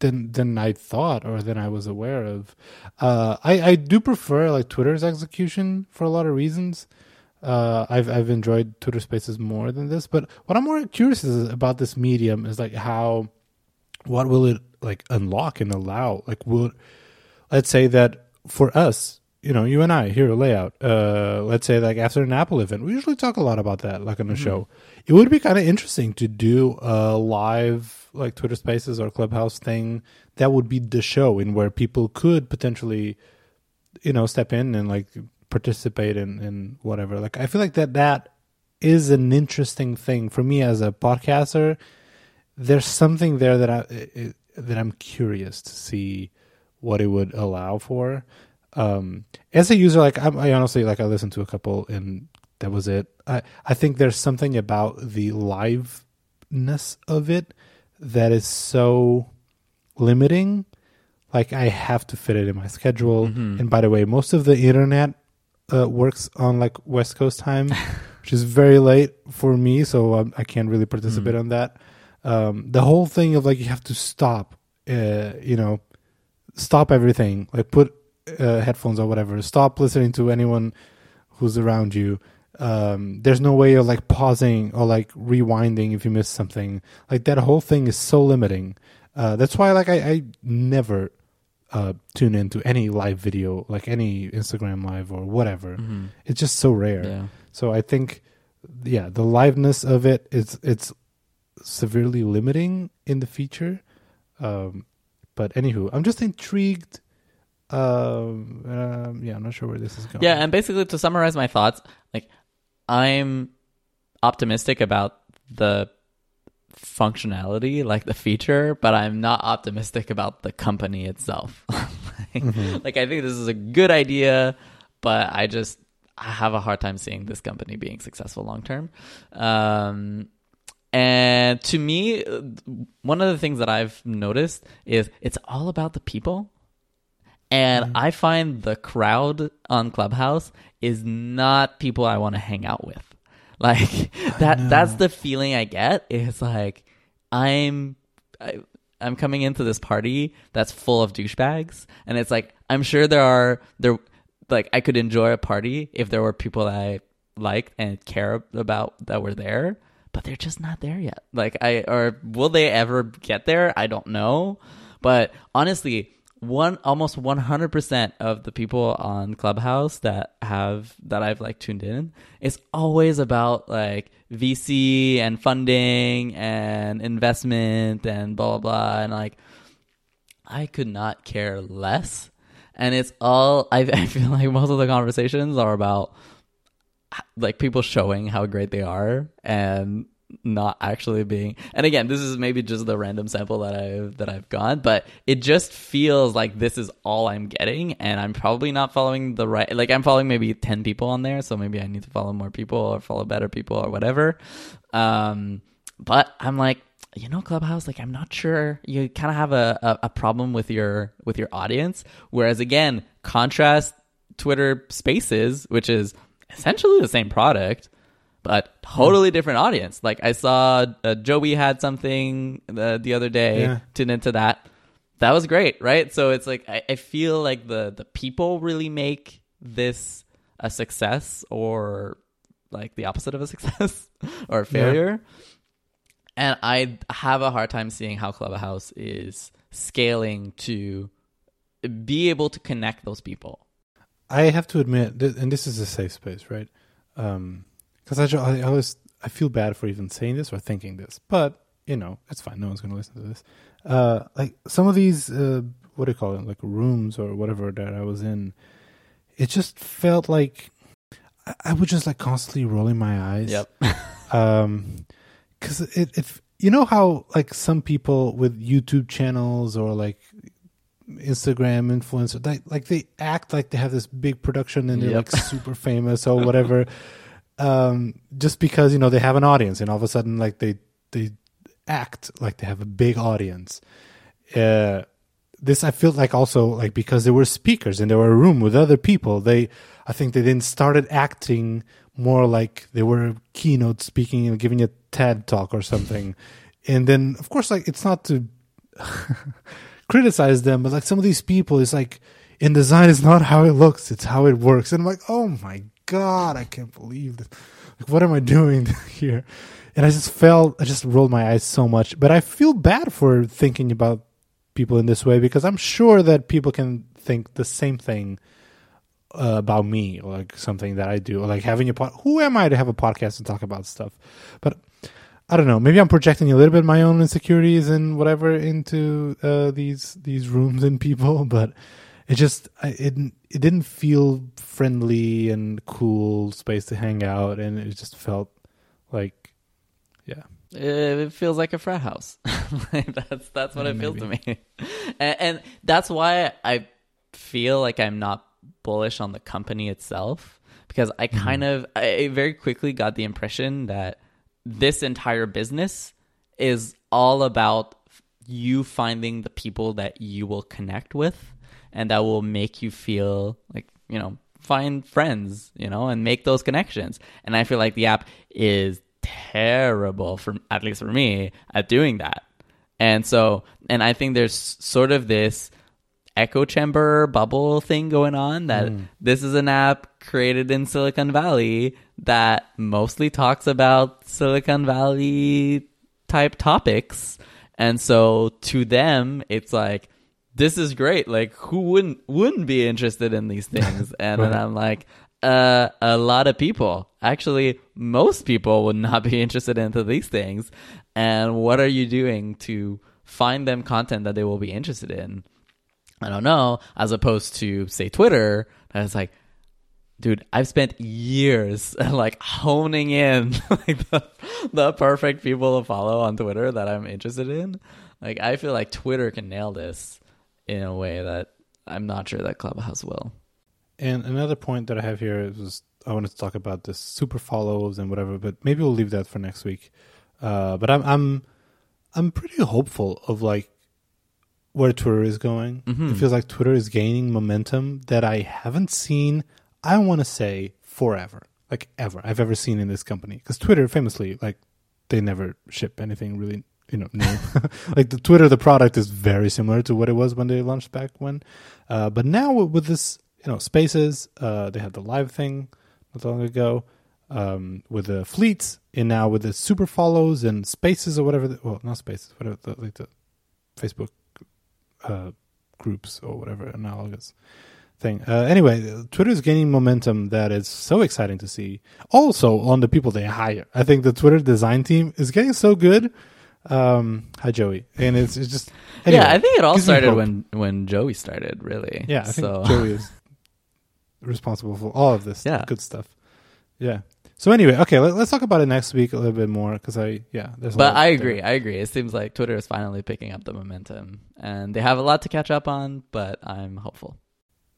than than I thought or than I was aware of. Uh, I I do prefer like Twitter's execution for a lot of reasons. Uh, I've I've enjoyed Twitter Spaces more than this, but what I'm more curious is about this medium is like how what will it like unlock and allow? Like will let's say that for us, you know, you and I here at layout, uh, let's say like after an Apple event, we usually talk a lot about that, like on the show. It would be kind of interesting to do a live like Twitter Spaces or Clubhouse thing that would be the show in where people could potentially, you know, step in and like participate in in whatever. Like I feel like that that is an interesting thing for me as a podcaster. There's something there that I it, that I'm curious to see what it would allow for. Um, as a user, like I, I honestly like I listened to a couple and that was it. I I think there's something about the liveness of it that is so limiting. Like I have to fit it in my schedule. And by the way, most of the internet uh, works on like West Coast time, which is very late for me, so um, I can't really participate on that. Um, the whole thing of like you have to stop, uh, you know, stop everything, like put uh, headphones or whatever, stop listening to anyone who's around you. Um, there's no way of like pausing or like rewinding if you miss something. Like that whole thing is so limiting. Uh, that's why like I, I never uh, tune into any live video, like any Instagram live or whatever. It's just so rare. Yeah. So I think, yeah, the liveness of it is it's severely limiting in the feature. Um, but anywho, I'm just intrigued. Um, um, yeah, I'm not sure where this is going. Yeah, and basically to summarize my thoughts, like I'm optimistic about the functionality, like the feature, but I'm not optimistic about the company itself. like, like, I think this is a good idea, but I just I have a hard time seeing this company being successful long term. Um, and to me, one of the things that I've noticed is it's all about the people. And I find the crowd on Clubhouse is not people I want to hang out with. Like that that's the feeling I get. It's like I'm I, I'm coming into this party that's full of douchebags and it's like I'm sure there are there like I could enjoy a party if there were people that I liked and care about that were there, but they're just not there yet. Like I or will they ever get there? I don't know. But honestly, one almost 100% of the people on Clubhouse that have that I've like tuned in is always about like VC and funding and investment and blah blah blah and like I could not care less. And it's all I, I feel like most of the conversations are about like people showing how great they are and not actually being and again this is maybe just the random sample that i've that i've got but it just feels like this is all i'm getting and i'm probably not following the right like i'm following maybe 10 people on there so maybe i need to follow more people or follow better people or whatever. Um but i'm like you know clubhouse like i'm not sure. You kind of have a, a, a problem with your with your audience. Whereas again contrast twitter spaces which is essentially the same product but totally different audience. Like I saw uh, Joey had something the, the other day, Yeah. tuned into that. That was great, right? So it's like I, I feel like the the people really make this a success or like the opposite of a success or a failure. And I have a hard time seeing how Clubhouse is scaling to be able to connect those people. I have to admit, and this is a safe space, right? Because I, ju- I always I feel bad for even saying this or thinking this, but you know it's fine. No one's going to listen to this. Uh, like some of these, uh, what do you call it? Like rooms or whatever that I was in, it just felt like I, I was just like constantly rolling my eyes. um because it, it you know how like some people with youtube channels or like instagram influencer they like they act like they have this big production and they're Yep. like super famous or whatever um just because you know they have an audience and all of a sudden like they they act like they have a big audience uh this I feel like also like because there were speakers and there were a room with other people, they I think they then started acting more like they were keynote speaking and giving a TED talk or something. and then of course like it's not to criticize them, but like some of these people it's like in design is not how it looks, it's how it works. And I'm like, oh my god, I can't believe this. Like what am I doing here? And I just felt I just rolled my eyes so much. But I feel bad for thinking about people in this way because I'm sure that people can think the same thing uh, about me or like something that I do or like having a pod. Who am I to have a podcast and talk about stuff? But I don't know. Maybe I'm projecting a little bit my own insecurities and whatever into uh, these these rooms and people, but it just it it didn't feel friendly and cool space to hang out, and it just felt like yeah. it feels like a frat house. That's that's what Yeah, it feels to me, and, and that's why I feel like I'm not bullish on the company itself because I mm-hmm. kind of I very quickly got the impression that this entire business is all about you finding the people that you will connect with and that will make you feel like you know find friends you know and make those connections. And i feel like the app is terrible for at least for me at doing that. And so and i think there's sort of this echo chamber bubble thing going on that hmm. this is an app created in Silicon Valley that mostly talks about Silicon Valley type topics. And so to them it's like this is great. Like who wouldn't wouldn't be interested in these things? And then I'm like uh, a lot of people. Actually, most people would not be interested into these things. And what are you doing to find them content that they will be interested in? I don't know, as opposed to say Twitter, that's like, dude, I've spent years like honing in like the, the perfect people to follow on Twitter that I'm interested in. Like I feel like Twitter can nail this in a way that I'm not sure that Clubhouse will. And another point that I have here is I wanted to talk about the super follows and whatever, but maybe we'll leave that for next week. Uh, but I'm I'm I'm pretty hopeful of like where Twitter is going. Mhm. It feels like Twitter is gaining momentum that I haven't seen. I want to say forever, like ever I've ever seen in this company. Because Twitter, famously, like they never ship anything really, you know, new. like the Twitter, the product is very similar to what it was when they launched back when. Uh, but now with this you know, Spaces. Uh, they had the live thing not long ago um, with the fleets, and now with the super follows and Spaces or whatever. The, well, not Spaces, whatever the, like the Facebook uh, groups or whatever analogous thing. Uh, anyway, Twitter is gaining momentum that is so exciting to see. Also, on the people they hire, I think the Twitter design team is getting so good. Um, hi Joey, and it's, it's just anyway, yeah, I think it all started when when Joey started. Really. yeah, I think so, Joey is responsible for all of this Yeah. good stuff. Yeah. So anyway, okay, let, us talk about it next week a little bit more because I yeah, there's. a But I there. agree. I agree. It seems like Twitter is finally picking up the momentum, and they have a lot to catch up on. But I'm hopeful.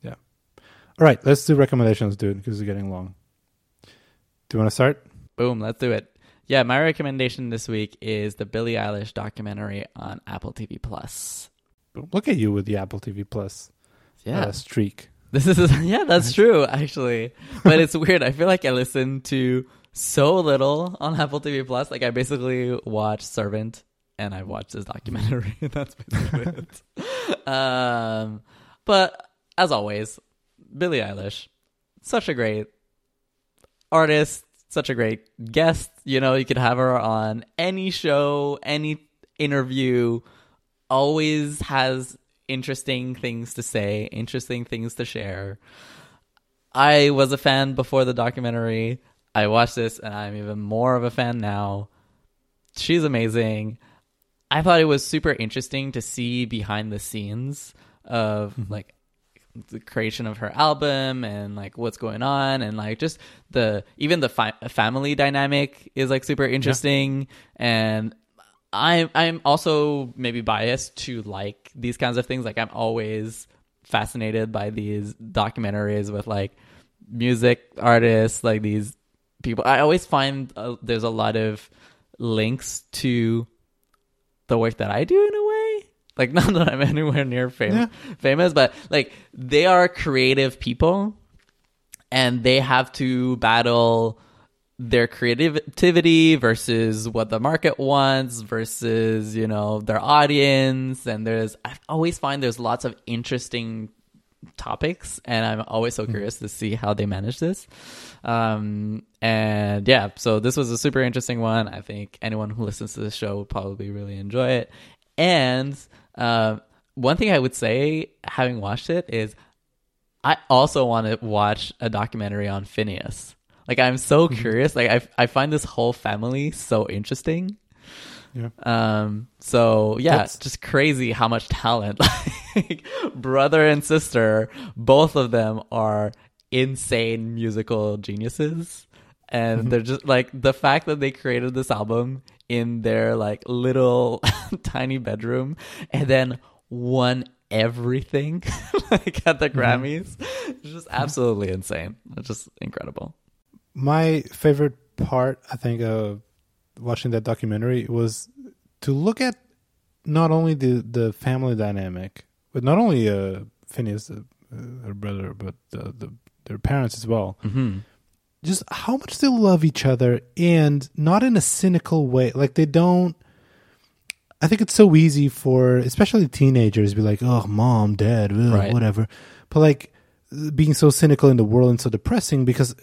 Yeah. All right, let's do recommendations, dude, because it's getting long. Do you want to start? Boom, let's do it. Yeah, my recommendation this week is the Billie Eilish documentary on Apple TV Plus. Look at you with the Apple TV Plus Yeah, uh, streak. this is yeah, that's true actually. But it's weird. I feel like I listen to so little on Apple TV Plus. Like I basically watch Servant and I watched this documentary. that's basically it. Um, but as always, Billie Eilish, such a great artist, such a great guest. You know, you could have her on any show, any interview. Always has interesting things to say, interesting things to share. I was a fan before the documentary. I watched this and I'm even more of a fan now. She's amazing. I thought it was super interesting to see behind the scenes of mm-hmm. like the creation of her album and like what's going on and like just the even the fi- family dynamic is like super interesting. And I'm I'm also maybe biased to like these kinds of things. Like I'm always fascinated by these documentaries with like music artists like these people. I always find uh, there's a lot of links to the work that I do in a way like not that I'm anywhere near fam- Yeah. famous but like they are creative people and they have to battle their creativity versus what the market wants versus you know their audience. And there's i always find there's lots of interesting topics and i'm always so curious to see how they manage this. Um and yeah so this was a super interesting one. I think anyone who listens to this show would probably really enjoy it. And uh, one thing i would say having watched it is I also want to watch a documentary on Finneas. Like I'm so curious. Like I I find this whole family so interesting. Yeah. Um. So yeah, That's- it's just crazy how much talent. Like brother and sister, both of them are insane musical geniuses, and they're just like the fact that they created this album in their like little tiny bedroom, and then won everything like at the Grammys. It's just absolutely insane. It's just incredible. My favorite part, I think, of watching that documentary was to look at not only the the family dynamic, but not only uh, Finneas, uh, her brother, but uh, the their parents as well. Mm-hmm. Just how much they love each other, and not in a cynical way. Like they don't. I think it's so easy for especially teenagers to be like, "Oh, mom, dad, ugh, Right. whatever," but like being so cynical in the world and so depressing because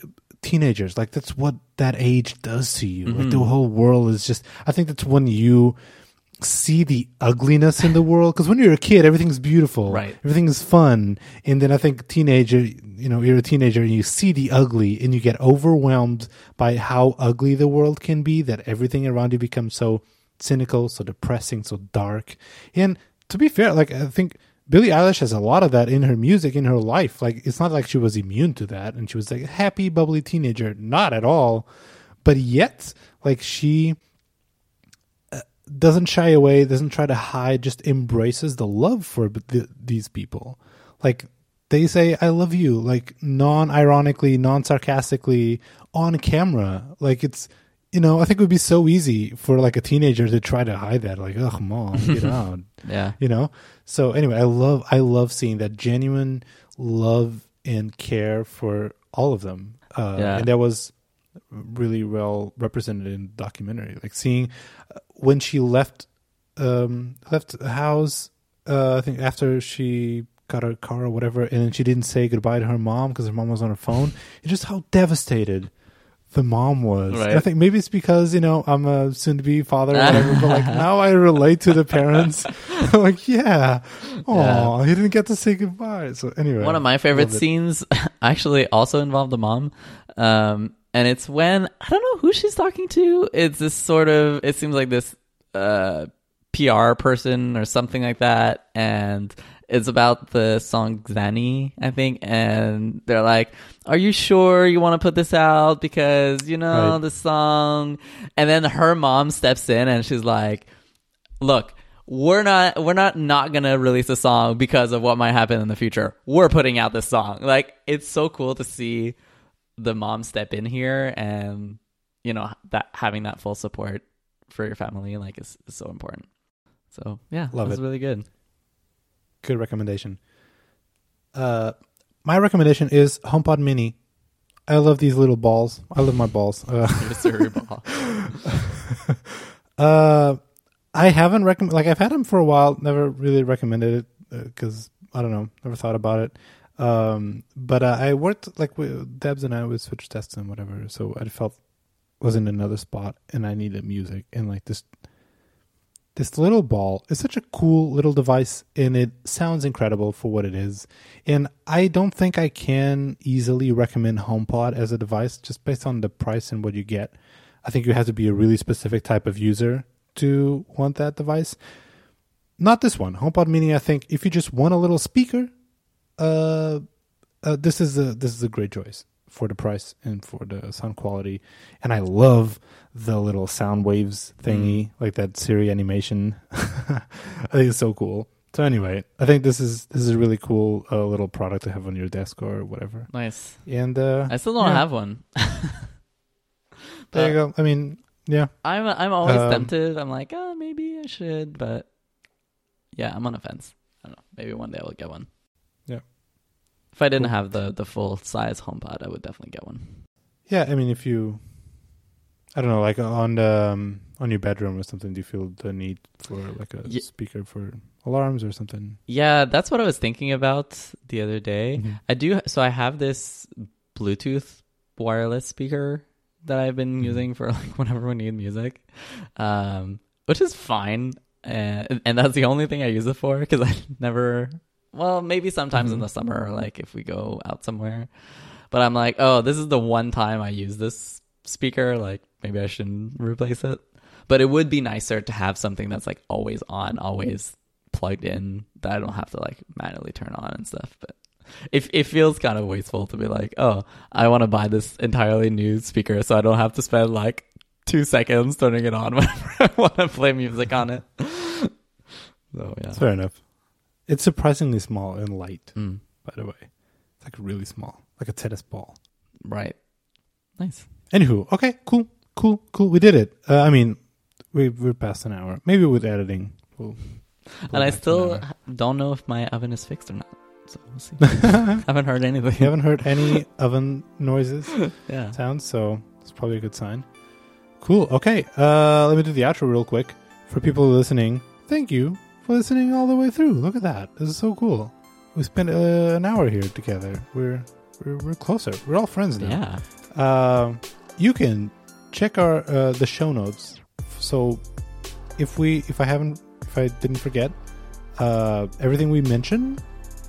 teenagers like that's what that age does to you like mm-hmm. the whole world is just i think that's when you see the ugliness in the world because when you're a kid everything's beautiful Right. everything's fun and then i think teenager you know you're a teenager and you see the ugly and you get overwhelmed by how ugly the world can be that everything around you becomes so cynical so depressing so dark and to be fair like i think Billie Eilish has a lot of that in her music, in her life. Like it's not like she was immune to that, and she was like a happy, bubbly teenager. Not at all. But yet, like she doesn't shy away, doesn't try to hide, just embraces the love for th- these people. Like they say, "I love you," like non-ironically, non-sarcastically on camera. Like it's. You know, I think it would be so easy for like a teenager to try to hide that. Like, oh, mom, get out Yeah. you know so anyway i love i love seeing that genuine love and care for all of them uh, Yeah. and that was really well represented in the documentary like seeing uh, when she left um left the house uh i think after she got her car or whatever, and she didn't say goodbye to her mom because her mom was on her phone. And just how devastated the mom was. Right. I think maybe it's because you know I'm a soon-to-be father, or whatever, but like now I relate to the parents. I'm like, yeah, oh, Yeah. he didn't get to say goodbye. So anyway, One of my favorite scenes actually also involved the mom. Um, and it's when I don't know who she's talking to. It's this sort of it seems like this uh PR person or something like that and it's about the song Xanny, I think, and they're like, "Are you sure you want to put this out because you know Right. the song?" And then her mom steps in and she's like, "Look, we're not we're not not gonna release a song because of what might happen in the future. We're putting out this song. Like it's so cool to see the mom step in here and you know that having that full support for your family like is, is so important. So yeah, Love it really good. good recommendation. Uh, my recommendation is HomePod Mini. I love these little balls. I love my balls. Uh, cerebral. uh, I haven't recommend like I've had them for a while. Never really recommended it because I don't know. Never thought about it. Um, but uh, I worked like with Debs and I with switch tests and whatever. So I felt was in another spot and I needed music and like this this little ball is such a cool little device and it sounds incredible for what it is. And I don't think I can easily recommend HomePod as a device just based on the price and what you get. I think you have to be a really specific type of user to want that device. Not this one. HomePod Mini, I think if you just want a little speaker, uh, uh this is a this is a great choice for the price and for the sound quality. And I love the little sound waves thingy, like that Siri animation. I think it's so cool. So anyway, I think this is this is a really cool uh, little product to have on your desk or whatever. nice. And uh, I still don't Yeah. have one. there you go. I mean, yeah, I'm I'm always Um, tempted. I'm like, oh, maybe I should, but yeah, I'm on a fence. I don't know. Maybe one day I will get one. Yeah. If I didn't have the the full size HomePod, I would definitely get one. yeah. I mean, if you, I don't know, like on the um, on your bedroom or something, do you feel the need for like a Ye- speaker for alarms or something? Yeah, that's what I was thinking about the other day. Mhm. I do. So I have this Bluetooth wireless speaker that I've been Mhm. using for like whenever we need music, um, which is fine. And, and that's the only thing I use it for because I never. Well, maybe sometimes in Mhm. the summer, like if we go out somewhere. But I'm like, oh, this is the one time I use this speaker. Like maybe I shouldn't replace it. But it would be nicer to have something that's like always on, always plugged in that I don't have to like manually turn on and stuff. But it it feels kind of wasteful to be like, oh, I want to buy this entirely new speaker so I don't have to spend like two seconds turning it on whenever I want to play music on it. So yeah. Fair enough. It's surprisingly small and light, Mm, by the way. It's like really small, like a tennis ball. right. Nice. Anywho, okay, cool, cool, cool. We did it. Uh, I mean, we we're past an hour. Maybe with editing, we'll. And I back to an still don't know if my oven is fixed or not. So we'll see. Haven't heard anything. You haven't heard any oven noises, yeah. sounds, so it's probably a good sign. Cool. Okay. Uh, let me do the outro real quick. For people listening, thank you listening all the way through. Look at that. This is so cool. We spent uh, an hour here together. We're we're, we're closer. We're all friends now. Yeah. Um, you can check our uh, the show notes. So if we if I haven't if I didn't forget uh, everything we mentioned,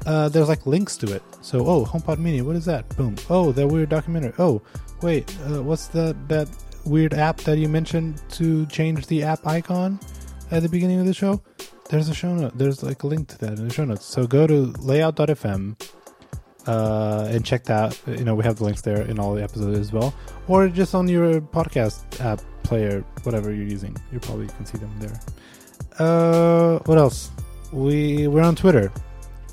uh, there's like links to it. So oh, HomePod Mini, what is that? Boom. Oh, that weird documentary. Oh, wait, uh, what's that that weird app that you mentioned to change the app icon at the beginning of the show? There's a show note. There's like a link to that in the show notes. So go to layout.fm uh, and check that. You know, we have the links there in all the episodes as well, or just on your podcast app player, whatever you're using. You probably can see them there. Uh, what else? We we're on Twitter,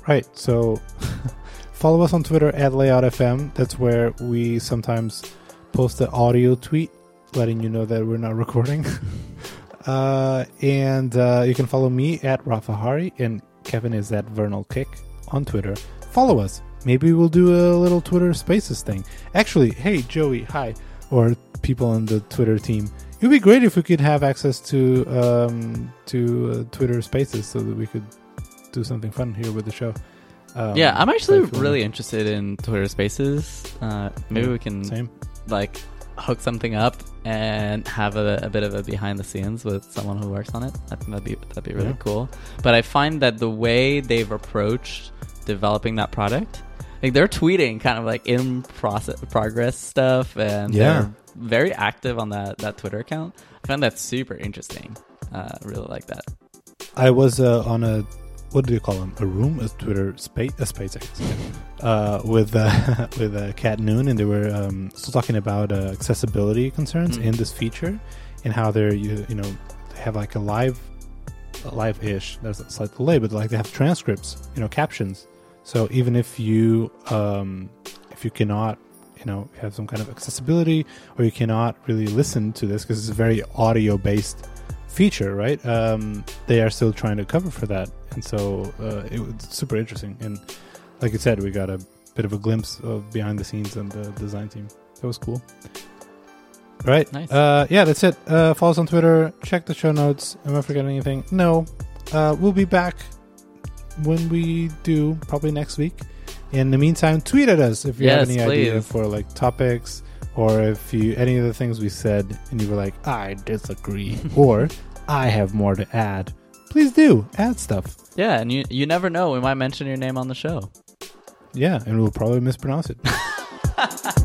right? So follow us on Twitter at LayoutFM. That's where we sometimes post the audio tweet letting you know that we're not recording. uh, and uh, you can follow me at Rafa Hari and Kevin is at Vernal Kick on Twitter. Follow us. Maybe we'll do a little Twitter Spaces thing. Actually, hey Joey, hi, or people on the Twitter team. It would be great if we could have access to um, to uh, Twitter Spaces so that we could do something fun here with the show. Um, yeah, I'm actually if you wanna- really interested in Twitter Spaces. Uh, maybe Yeah, we can same. like hook something up and have a, a bit of a behind the scenes with someone who works on it. I think that'd be that'd be really Yeah. cool. But I find that the way they've approached developing that product, like they're tweeting kind of like in process progress stuff, and Yeah. they're very active on that that Twitter account. I find that super interesting. Uh, I really like that. I was uh, on a what do you call them? A room, a Twitter space, a space, uh, with uh, with uh, Cat Noon, and they were um, still talking about uh, accessibility concerns Mm. in this feature, and how they're you, you know they have like a live, live-ish. There's a slight delay, but like they have transcripts, you know, captions. So even if you um, if you cannot you know have some kind of accessibility or you cannot really listen to this because it's a very audio based feature right? Um, they are still trying to cover for that. And so uh, it was super interesting. And like you said we got a bit of a glimpse of behind the scenes and the design team. That was cool. All right. Nice. uh, yeah that's it. Uh, follow us on twitter. Check the show notes. Am i forgetting anything? No. Uh, we'll be back when we do probably next week. In the meantime tweet at us if you have Yes, any idea for like topics or if you any of the things we said and you were like i disagree or i have more to add please do add stuff Yeah, and you you never know. We might mention your name on the show. yeah and we'll probably mispronounce it